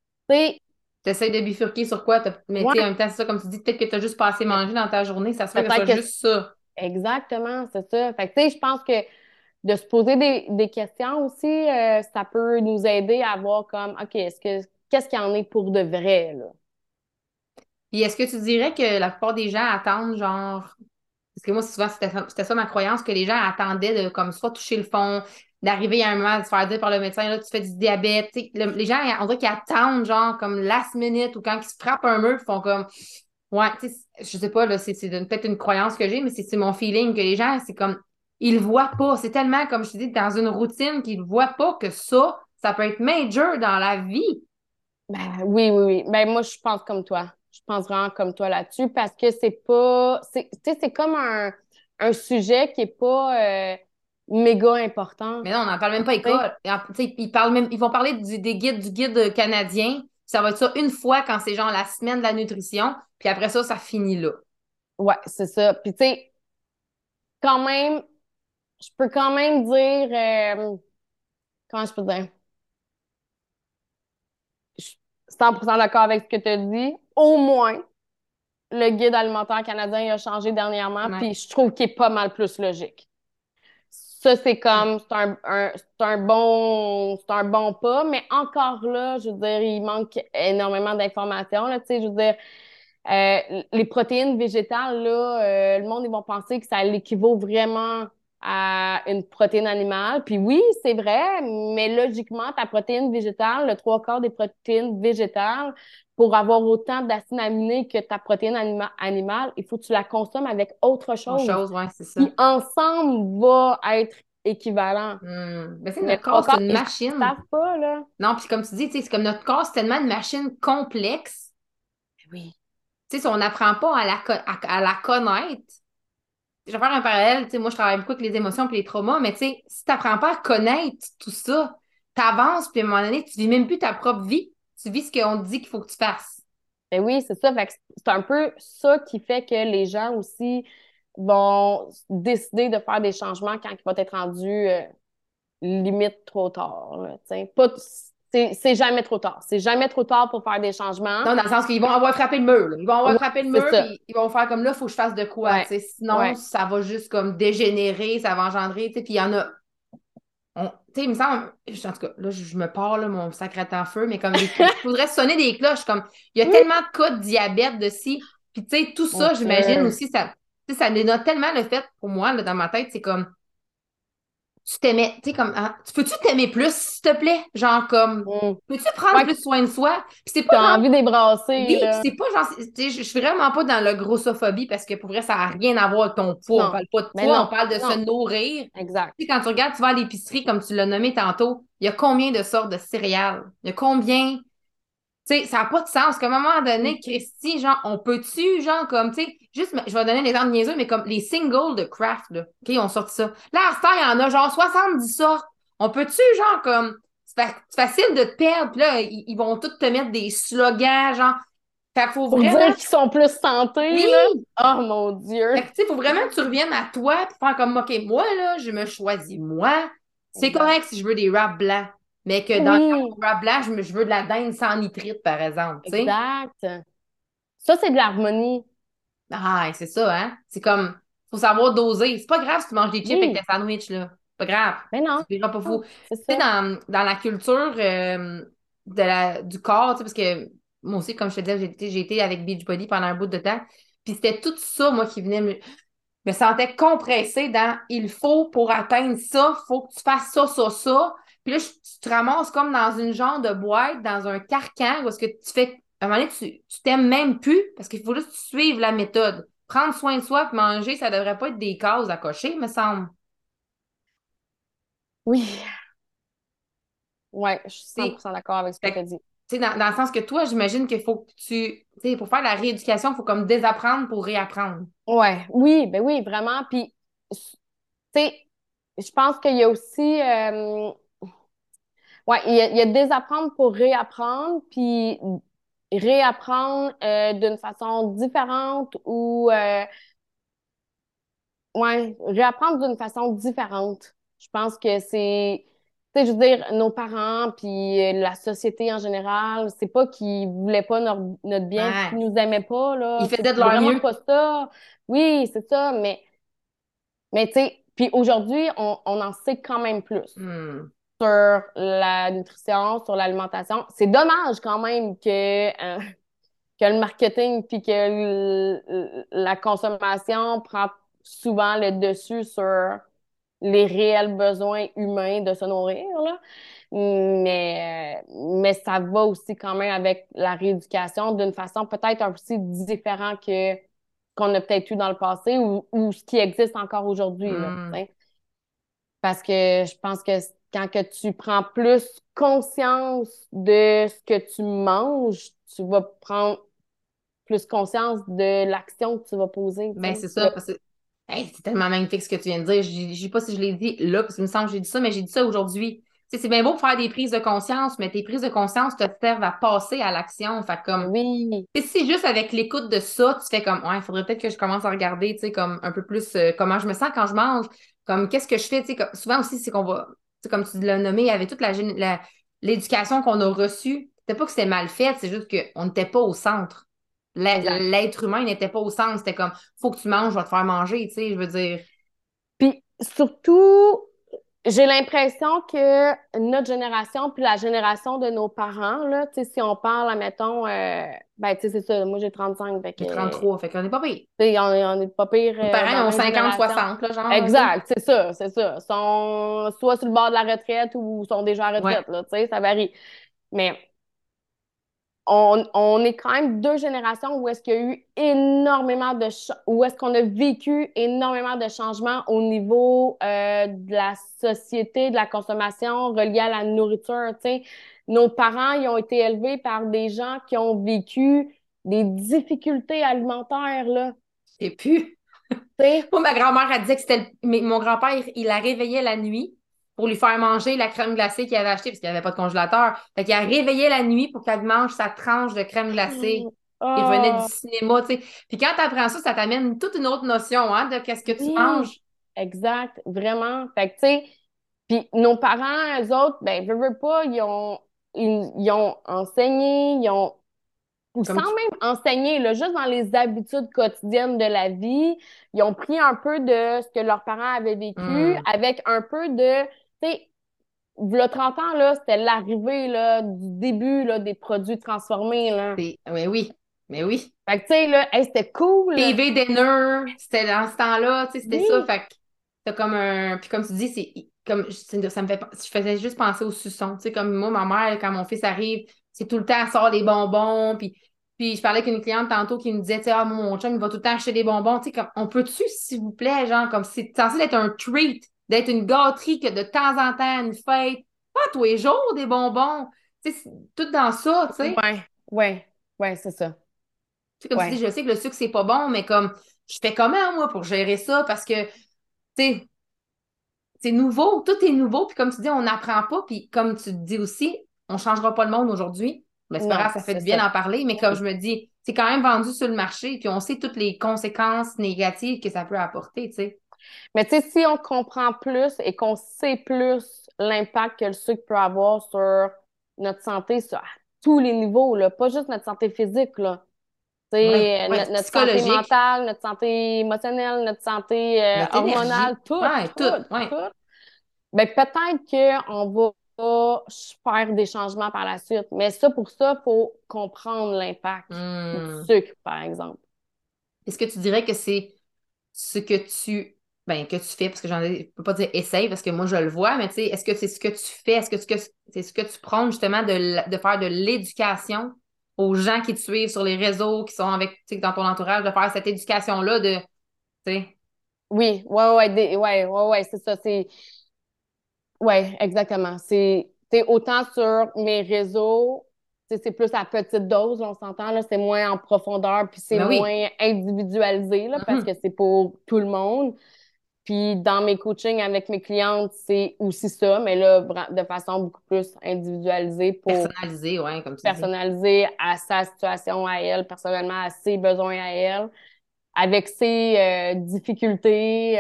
T'essayes de bifurquer sur quoi? Mais Ouais. en même temps, c'est ça, comme tu dis, peut-être que tu as juste pas assez mangé dans ta journée, ça se fait que juste ça. Exactement, c'est ça. Fait que, tu sais, je pense que de se poser des, des questions aussi, euh, ça peut nous aider à voir comme, OK, est-ce que qu'est-ce qu'il y en est pour de vrai, là? Puis est-ce que tu dirais que la plupart des gens attendent, genre. Parce que moi, souvent, c'était ça, c'était ça ma croyance, que les gens attendaient de, comme, soit toucher le fond, d'arriver à un moment, de se faire dire par le médecin, là, tu fais du diabète. Les gens, on dirait qu'ils attendent, genre, comme last minute ou quand ils se frappent un mur, ils font comme. Ouais, tu sais, je sais pas, là, c'est peut-être une croyance que j'ai, mais c'est mon feeling que les gens, c'est comme. Ils le voient pas. C'est tellement, comme je te dis, dans une routine qu'ils voient pas que ça, ça peut être major dans la vie. Ben oui, oui, oui. Ben moi, je pense comme toi. Je pense vraiment comme toi là-dessus parce que c'est pas. Tu sais, c'est comme un, un sujet qui est pas euh, méga important. Mais non, on n'en parle même pas sais, Ils, parlent même, ils vont parler du, des guides, du guide canadien. Ça va être ça une fois quand c'est genre la semaine de la nutrition. Puis après ça, ça finit là. Ouais, c'est ça. Puis tu sais, quand même, je peux quand même dire. euh, comment je peux dire? Je suis 100% d'accord avec ce que tu as dit. Au moins, le guide alimentaire canadien a changé dernièrement, Ouais. puis je trouve qu'il est pas mal plus logique. Ça, c'est comme, c'est un, un- bon, un bon pas, mais encore là, je veux dire, il manque énormément d'informations, je veux dire, euh, les protéines végétales, là, euh, le monde, ils vont penser que ça l'équivaut vraiment à une protéine animale. Puis oui, c'est vrai, mais logiquement, ta protéine végétale, le trois quarts des protéines végétales, pour avoir autant d'acides aminés que ta protéine anima- animale, il faut que tu la consommes avec autre Autre chose. chose, ouais, c'est ça. Qui ensemble va être équivalent. Hmm. Ben, c'est Mais notre corps, c'est une machine. pas, là? Non, puis comme tu dis, c'est comme notre corps, c'est tellement une machine complexe. Oui. Tu sais, si on n'apprend pas à la, co- à, à la connaître, je vais faire un parallèle, moi, je travaille beaucoup avec les émotions et les traumas, mais si tu n'apprends pas à connaître tout ça, tu avances, puis à un moment donné, tu vis même plus ta propre vie. Tu vis ce qu'on te dit qu'il faut que tu fasses. Ben oui, c'est ça. C'est un peu ça qui fait que les gens aussi vont décider de faire des changements quand il va être rendu euh, limite trop tard. là. Pas c'est jamais trop tard. C'est jamais trop tard pour faire des changements. Non, dans le sens qu'ils vont avoir frappé le mur. là. Ils vont avoir Ouais, frappé le mur, puis ils vont faire comme là, il faut que je fasse de quoi. Ouais. Sinon, Ouais. ça va juste comme dégénérer, ça va engendrer. tu sais. Puis il y en a. on- Tu sais, il me semble. En tout cas, là, je, je me pars, là, mon sacré en feu, mais comme des, il faudrait sonner des cloches. Comme il y a Oui. tellement de cas de diabète, de ci. Puis tu sais, tout ça, j'imagine aussi, ça, ça dénote tellement le fait, pour moi, là, dans ma tête, c'est comme. Tu t'aimais, tu sais, comme. tu peux-tu t'aimer plus, s'il te plaît? Genre, comme. Mm. Peux-tu prendre Ouais. plus soin de soi? Puis c'est pas T'as genre- envie d'ébrasser, oui, c'est pas genre, tu sais, je suis vraiment pas dans la grossophobie parce que pour vrai, ça n'a rien à voir avec ton poids. Non. On parle pas de poids, on parle de se nourrir. Exact. Tu sais, quand tu regardes, tu vas à l'épicerie, comme tu l'as nommé tantôt, il y a combien de sortes de céréales? Il y a combien? Tu sais, ça n'a pas de sens. Qu'à un moment donné, Christy, genre, on peut-tu, genre, comme, tu sais, juste, je vais donner l'exemple niaiseux, mais comme les singles de Kraft, là, OK, ils ont sorti ça. Là, à ce temps, il y en a genre 70 sortes. On peut-tu, genre, comme, c'est fa- c'est facile de te perdre, puis là, ils, ils vont tous te mettre des slogans, genre, fait faut Pour vraiment. dire qu'ils sont plus santés, Oui! là. Oh mon Dieu. Fait tu sais, il faut vraiment que tu reviennes à toi puis faire comme, OK, moi, là, je me choisis. Moi, c'est correct si je veux des wraps blancs, mais que dans Oui. le wrap blanc, je, je veux de la dinde sans nitrite, par exemple. Exact. Ça, c'est de l'harmonie. Ah, c'est ça, hein? C'est comme, faut savoir doser. C'est pas grave si tu manges des chips avec tes sandwichs, là. Pas grave. Mais non, verras pas fou. c'est Tu sais, dans, dans la culture euh, de la, du corps, tu sais, parce que moi aussi, comme je te disais, j'ai été, j'ai été avec Beachbody pendant un bout de temps. Puis c'était tout ça, moi, qui venait me. me sentais compressée dans il faut pour atteindre ça, il faut que tu fasses ça, ça, ça. Puis là, tu te ramasses comme dans une genre de boîte, dans un carcan, où est-ce que tu fais. À un moment donné, tu tu t'aimes même plus parce qu'il faut juste suives la méthode. Prendre soin de soi puis manger, ça devrait pas être des cases à cocher, me semble. Oui. Ouais, je suis C'est- 100% d'accord avec ce que tu as dit. Tu sais, dans, dans le sens que toi, j'imagine qu'il faut que tu. Tu sais, pour faire la rééducation, il faut comme désapprendre pour réapprendre. Ouais, oui, ben oui, vraiment. Puis, tu sais, je pense qu'il y a aussi. euh, ouais, il y a, il y a désapprendre pour réapprendre, puis réapprendre euh, d'une façon différente ou. euh, ouais, réapprendre d'une façon différente. Je pense que c'est. Tu sais, je veux dire, nos parents, puis euh, la société en général, c'est pas qu'ils voulaient pas notre, notre bien, Ouais. qu'ils nous aimaient pas, là. Ils faisaient de leur mieux. pas ça. Oui, c'est ça, mais, mais tu sais, puis aujourd'hui, on, on en sait quand même plus Hmm. Sur la nutrition, sur l'alimentation. C'est dommage quand même que, euh, que le marketing puis que le- la consommation prend souvent le dessus sur les réels besoins humains de se nourrir, là. Mais, mais ça va aussi quand même avec la rééducation d'une façon peut-être aussi différente que qu'on a peut-être eu dans le passé ou, ou ce qui existe encore aujourd'hui, Mm. sais. Parce que je pense que quand que tu prends plus conscience de ce que tu manges, tu vas prendre plus conscience de l'action que tu vas poser. Ben, c'est ça, parce que hey, c'est tellement magnifique ce que tu viens de dire. Je ne sais pas si je l'ai dit là, parce qu'il me semble que j'ai dit ça, mais j'ai dit ça aujourd'hui. C'est bien beau de faire des prises de conscience, mais tes prises de conscience te servent à passer à l'action. Fait comme, Oui, si juste avec l'écoute de ça, tu fais comme, ouais, il faudrait peut-être que je commence à regarder, tu sais, comme un peu plus euh, comment je me sens quand je mange, comme qu'est-ce que je fais, tu sais, souvent aussi, c'est qu'on va, comme tu l'as nommé, avec toute la, gén- la- l'éducation qu'on a reçue, c'était pas que c'était mal fait, c'est juste qu'on n'était pas au centre. l'être humain n'était pas au centre. C'était comme, faut que tu manges, je vais te faire manger, tu sais, je veux dire. Puis surtout, j'ai l'impression que notre génération, puis la génération de nos parents, là, tu sais, si on parle, mettons, euh, ben, tu sais, c'est ça, moi j'ai 35. Fait J'ai 33, fait qu'on est pas pire. Tu sais, on, on est pas pire. Mes parents ont 50, 60, là, genre. Exact, c'est ça, c'est ça. sont soit sur le bord de la retraite ou sont déjà à la retraite, là, tu sais, ça varie. Mais on, est quand même deux générations où est-ce qu'il y a eu énormément de où est-ce qu'on a vécu énormément de changements au niveau euh, de la société, de la consommation reliée à la nourriture. sais. Nos parents, ils ont été élevés par des gens qui ont vécu des difficultés alimentaires, là. Et puis, Moi, ma grand-mère a dit que c'était mon grand-père, il la réveillait la nuit pour lui faire manger la crème glacée qu'il avait achetée parce qu'il n'y avait pas de congélateur. Fait qu'il a réveillé la nuit pour qu'elle mange sa tranche de crème glacée. Il venait du oh. cinéma, tu sais. Puis quand tu apprends ça, ça t'amène toute une autre notion hein, de qu'est-ce que tu manges. Exact, vraiment. Fait que, tu sais, puis nos parents, eux autres, ben, veux, veux pas, ils ont, ils, ont enseigné, ils ont sans même enseigner, là, juste dans les habitudes quotidiennes de la vie, ils ont pris un peu de ce que leurs parents avaient vécu hmm. avec un peu de tu sais, le 30 ans, là, c'était l'arrivée là, du début là, des produits transformés. Là. Mais oui, mais oui. Fait que, tu sais, là, c'était cool. TV dinner, c'était dans ce temps-là, tu sais, c'était ça. Fait que t'as comme un. Puis comme tu dis, c'est comme. Ça me fait. Je faisais juste penser au suçon. Tu sais, comme moi, ma mère, quand mon fils arrive, c'est tout le temps, elle sort des bonbons. Puis, puis je parlais avec une cliente tantôt qui me disait, tu sais, ah, mon chum, il va tout le temps acheter des bonbons. Tu sais, comme, on peut-tu, s'il vous plaît, genre, comme c'est censé être un treat d'être une gâterie que de temps en temps, une fête, pas tous les jours des bonbons. Tu sais, tout dans ça, tu sais. Ouais, ouais, ouais, c'est ça. Tu sais, comme tu dis, je sais que le sucre, c'est pas bon, mais comme, je fais comment, moi, pour gérer ça? Parce que, tu sais, c'est nouveau, tout est nouveau, puis comme tu dis, on n'apprend pas, puis comme tu dis aussi, on changera pas le monde aujourd'hui. Mais c'est ça fait du bien d'en parler, mais comme je me dis, c'est quand même vendu sur le marché, puis on sait toutes les conséquences négatives que ça peut apporter, tu sais. Mais tu sais, si on comprend plus et qu'on sait plus l'impact que le sucre peut avoir sur notre santé sur tous les niveaux, là, pas juste notre santé physique, là. notre, santé mentale, notre santé émotionnelle, notre santé euh, hormonale, tout, tout, tout, Ben, peut-être qu'on va faire des changements par la suite. Mais ça, pour ça, il faut comprendre l'impact du hmm. sucre, par exemple. Est-ce que tu dirais que c'est ce que tu ben, que tu fais, parce que j'en ai, peux pas dire essaye parce que moi je le vois, mais tu sais, est-ce que c'est ce que tu fais, est-ce que c'est ce que tu prends justement de, de faire de l'éducation aux gens qui te suivent sur les réseaux, qui sont avec, tu sais, dans ton entourage, de faire cette éducation-là de, tu sais? Oui, ouais, ouais, ouais, ouais, ouais, c'est ça, c'est, ouais, exactement. C'est, autant sur mes réseaux, c'est plus à petite dose, on s'entend, là, c'est moins en profondeur, puis c'est ben moins individualisé, là, parce mm-hmm. que c'est pour tout le monde. Puis dans mes coachings avec mes clientes, c'est aussi ça, mais là, de façon beaucoup plus individualisée pour. Personnalisée, oui, comme Personnalisée à sa situation, à elle, personnellement, à ses besoins à elle, avec ses euh, difficultés.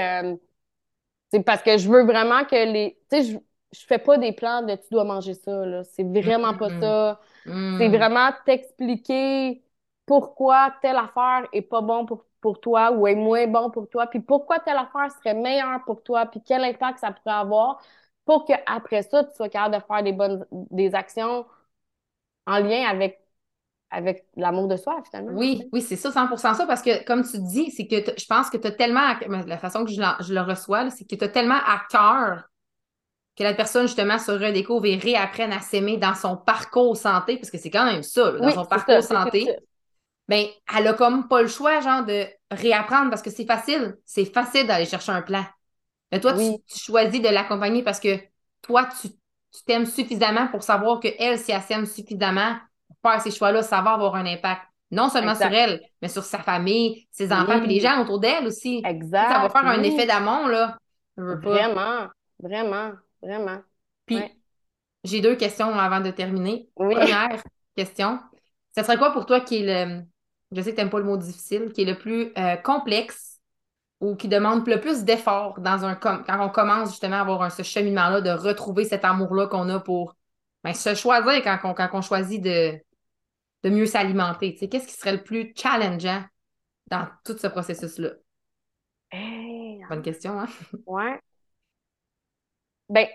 c'est euh, parce que je veux vraiment que les. Tu sais, je, je fais pas des plans de tu dois manger ça, là. C'est vraiment pas ça. C'est mm. vraiment t'expliquer pourquoi telle affaire est pas bon pour pour toi ou est moins bon pour toi, puis pourquoi telle affaire serait meilleure pour toi, puis quel impact ça pourrait avoir pour qu'après ça, tu sois capable de faire des bonnes des actions en lien avec avec l'amour de soi, finalement. Oui, oui, c'est ça, 100 ça, parce que, comme tu dis, c'est que je pense que tu as tellement, la façon que je, le reçois, c'est que tu as tellement à cœur que la personne, justement, se redécouvre et réapprenne à s'aimer dans son parcours santé, parce que c'est quand même ça, dans son parcours santé ben, elle a comme pas le choix, genre, de réapprendre parce que c'est facile. C'est facile d'aller chercher un plan. Mais toi, tu, choisis de l'accompagner parce que toi, tu t'aimes suffisamment pour savoir que elle, si elle s'aime suffisamment pour faire ces choix-là, ça va avoir un impact. Non seulement sur elle, mais sur sa famille, ses enfants, puis les gens autour d'elle aussi. Exact. Ça va faire un effet d'amour, là. Vraiment, vraiment, vraiment. Puis, j'ai deux questions avant de terminer. Première question. Ce serait quoi pour toi qui est le, je sais que tu n'aimes pas le mot difficile, qui est le plus euh, complexe ou qui demande le plus d'efforts dans un quand on commence justement à avoir ce cheminement-là, de retrouver cet amour-là qu'on a pour ben, se choisir quand on, quand on choisit de, de mieux s'alimenter? Tu sais, qu'est-ce qui serait le plus challengeant dans tout ce processus-là? Hey, Bonne question, hein? ouais. Ben,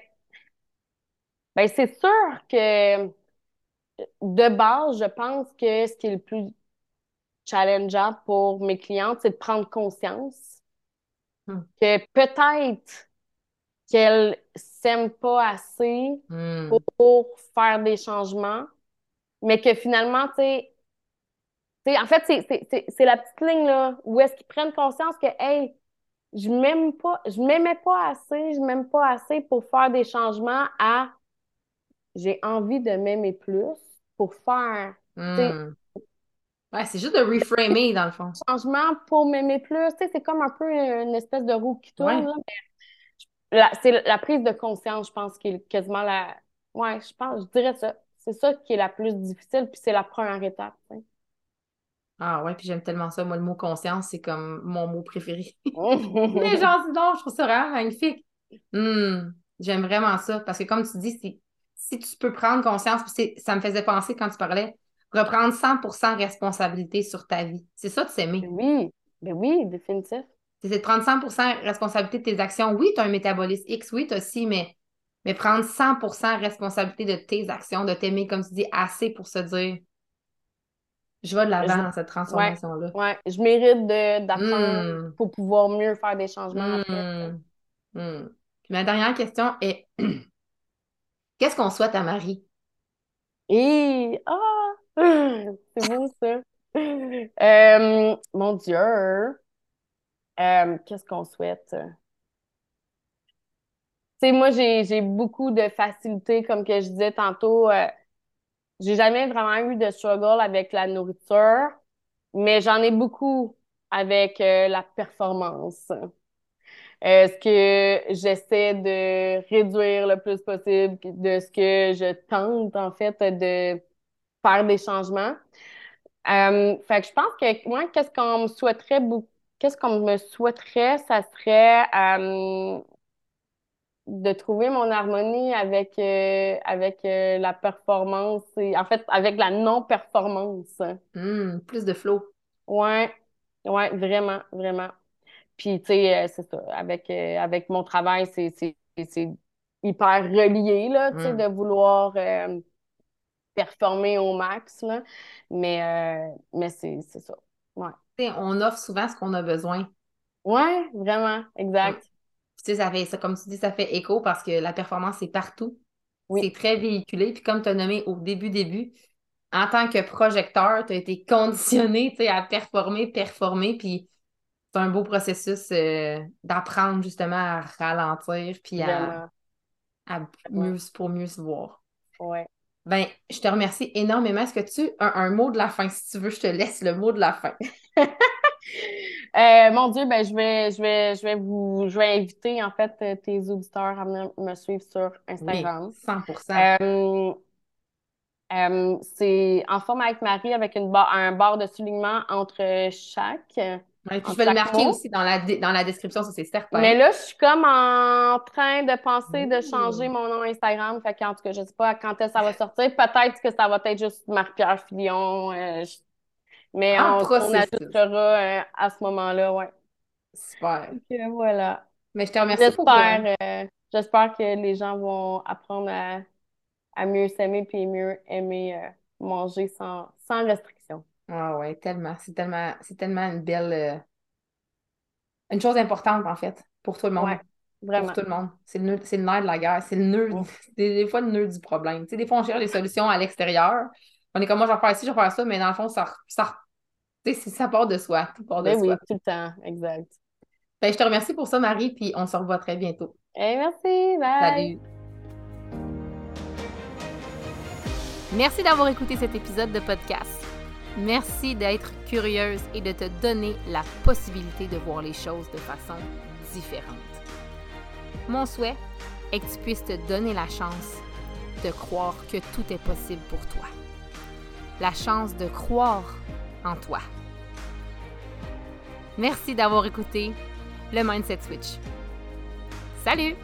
ben c'est sûr que de base, je pense que ce qui est le plus challengeant pour mes clientes, c'est de prendre conscience Hmm. que peut-être qu'elles s'aiment pas assez Hmm. pour faire des changements, mais que finalement, tu sais, en fait, c'est- la petite ligne là, où est-ce qu'ils prennent conscience que, hey, je m'aime pas, je m'aimais pas assez, je m'aime pas assez pour faire des changements à j'ai envie de m'aimer plus pour faire Hmm. Ouais, c'est juste de reframer, dans le fond. changement pour m'aimer plus. Tu sais, c'est comme un peu une espèce de roue qui tourne, Ouais. c'est la prise de conscience, je pense, qui est quasiment la. Ouais, je pense, je dirais ça. C'est ça qui est la plus difficile, puis c'est la première étape. Ah ouais, puis j'aime tellement ça. Moi, le mot conscience, c'est comme mon mot préféré. Mais genre, donc, je trouve ça vraiment magnifique. Hmm, j'aime vraiment ça. Parce que comme tu dis, si, tu peux prendre conscience, ça me faisait penser quand tu parlais, reprendre 100% responsabilité sur ta vie. C'est ça de s'aimer. oui, ben oui, définitif. C'est de prendre 100% responsabilité de tes actions. Oui, tu as un métabolisme X, oui, tu as ci, mais, mais prendre 100% responsabilité de tes actions, de t'aimer, comme tu dis, assez pour se dire, je vais de l'avant Je- dans cette transformation-là. Ouais, je mérite de- d'apprendre Hmm. pour pouvoir mieux faire des changements après. Hmm. Hmm. Puis ma dernière question est qu'est-ce qu'on souhaite à Marie? Et ah, c'est beau ça. Euh, mon Dieu, Euh, qu'est-ce qu'on souhaite? Tu sais, moi, j'ai, beaucoup de facilité, comme je disais tantôt. euh, j'ai jamais vraiment eu de struggle avec la nourriture, mais j'en ai beaucoup avec la performance. Euh, ce que j'essaie de réduire le plus possible de ce que je tente, en fait, de faire des changements. Euh, fait que je pense que moi, qu'est-ce qu'on me souhaiterait beaucoup, qu'est-ce qu'on me souhaiterait, ça serait euh, de trouver mon harmonie avec, euh, avec la performance et en fait avec la non-performance. Hmm, plus de flow. Ouais, ouais, vraiment, vraiment. Puis, tu sais, c'est ça, avec, avec mon travail, c'est, hyper relié, là, tu sais, Mm. de vouloir performer au max, là. Mais, euh, mais c'est, c'est ça. Ouais. On offre souvent ce qu'on a besoin. Ouais, vraiment, exact. Puis, tu sais, ça fait, ça, comme tu dis, ça fait écho parce que la performance, c'est partout. Oui. C'est très véhiculé. Puis comme tu as nommé au début, début, en tant que projecteur, tu as été conditionné, à performer, performer. Puis c'est un beau processus euh, d'apprendre justement à ralentir puis à, à mieux, pour mieux se voir. ouais. Ben, je te remercie énormément. Est-ce que tu as un, mot de la fin? Si tu veux, je te laisse le mot de la fin. Euh, mon Dieu, ben, je vais, je vais, je vais vous, je vais inviter, en fait, euh, tes auditeurs à venir me suivre sur Oui, Instagram. 100% Euh, euh, c'est en forme avec Marie avec une barre, un barre de soulignement entre chaque. Ouais, je vais le marquer mot. aussi dans la, dans la description, ça c'est certain. Mais là, je suis comme en train de penser de Ouh. changer mon nom Instagram. Fait qu'en tout cas, je sais pas quand est-ce que ça va sortir. Peut-être que ça va être juste Marie-Pierre Fillon. euh, je- Mais En on, on ajustera euh, à ce moment-là, ouais. Super. Euh, voilà. Mais je te remercie pour... J'espère, euh, j'espère que les gens vont apprendre à, à mieux s'aimer puis mieux aimer euh, manger sans, sans restriction. Ah ouais, tellement. C'est tellement, c'est tellement une belle... euh, Une chose importante, en fait, pour tout le monde. Ouais, vraiment. Pour tout le monde. C'est le, nœud- c'est le nerf de la guerre. C'est le nœud, c'est des, des fois le nœud du problème. Tu sais, des fois, on cherche des solutions à l'extérieur. On est comme, moi, je vais faire ci, je vais faire ça, mais dans le fond, ça, ça, tu sais, c'est- ça part de soi. Tout part de Ben oui, soi. tout le temps, exact. Ben, je te remercie pour ça, Marie, puis on se revoit très bientôt. Eh, merci, bye! Salut! Merci d'avoir écouté cet épisode de podcast. Merci d'être curieuse et de te donner la possibilité de voir les choses de façon différente. Mon souhait est que tu puisses te donner la chance de croire que tout est possible pour toi. La chance de croire en toi. Merci d'avoir écouté le Mindset Switch. Salut!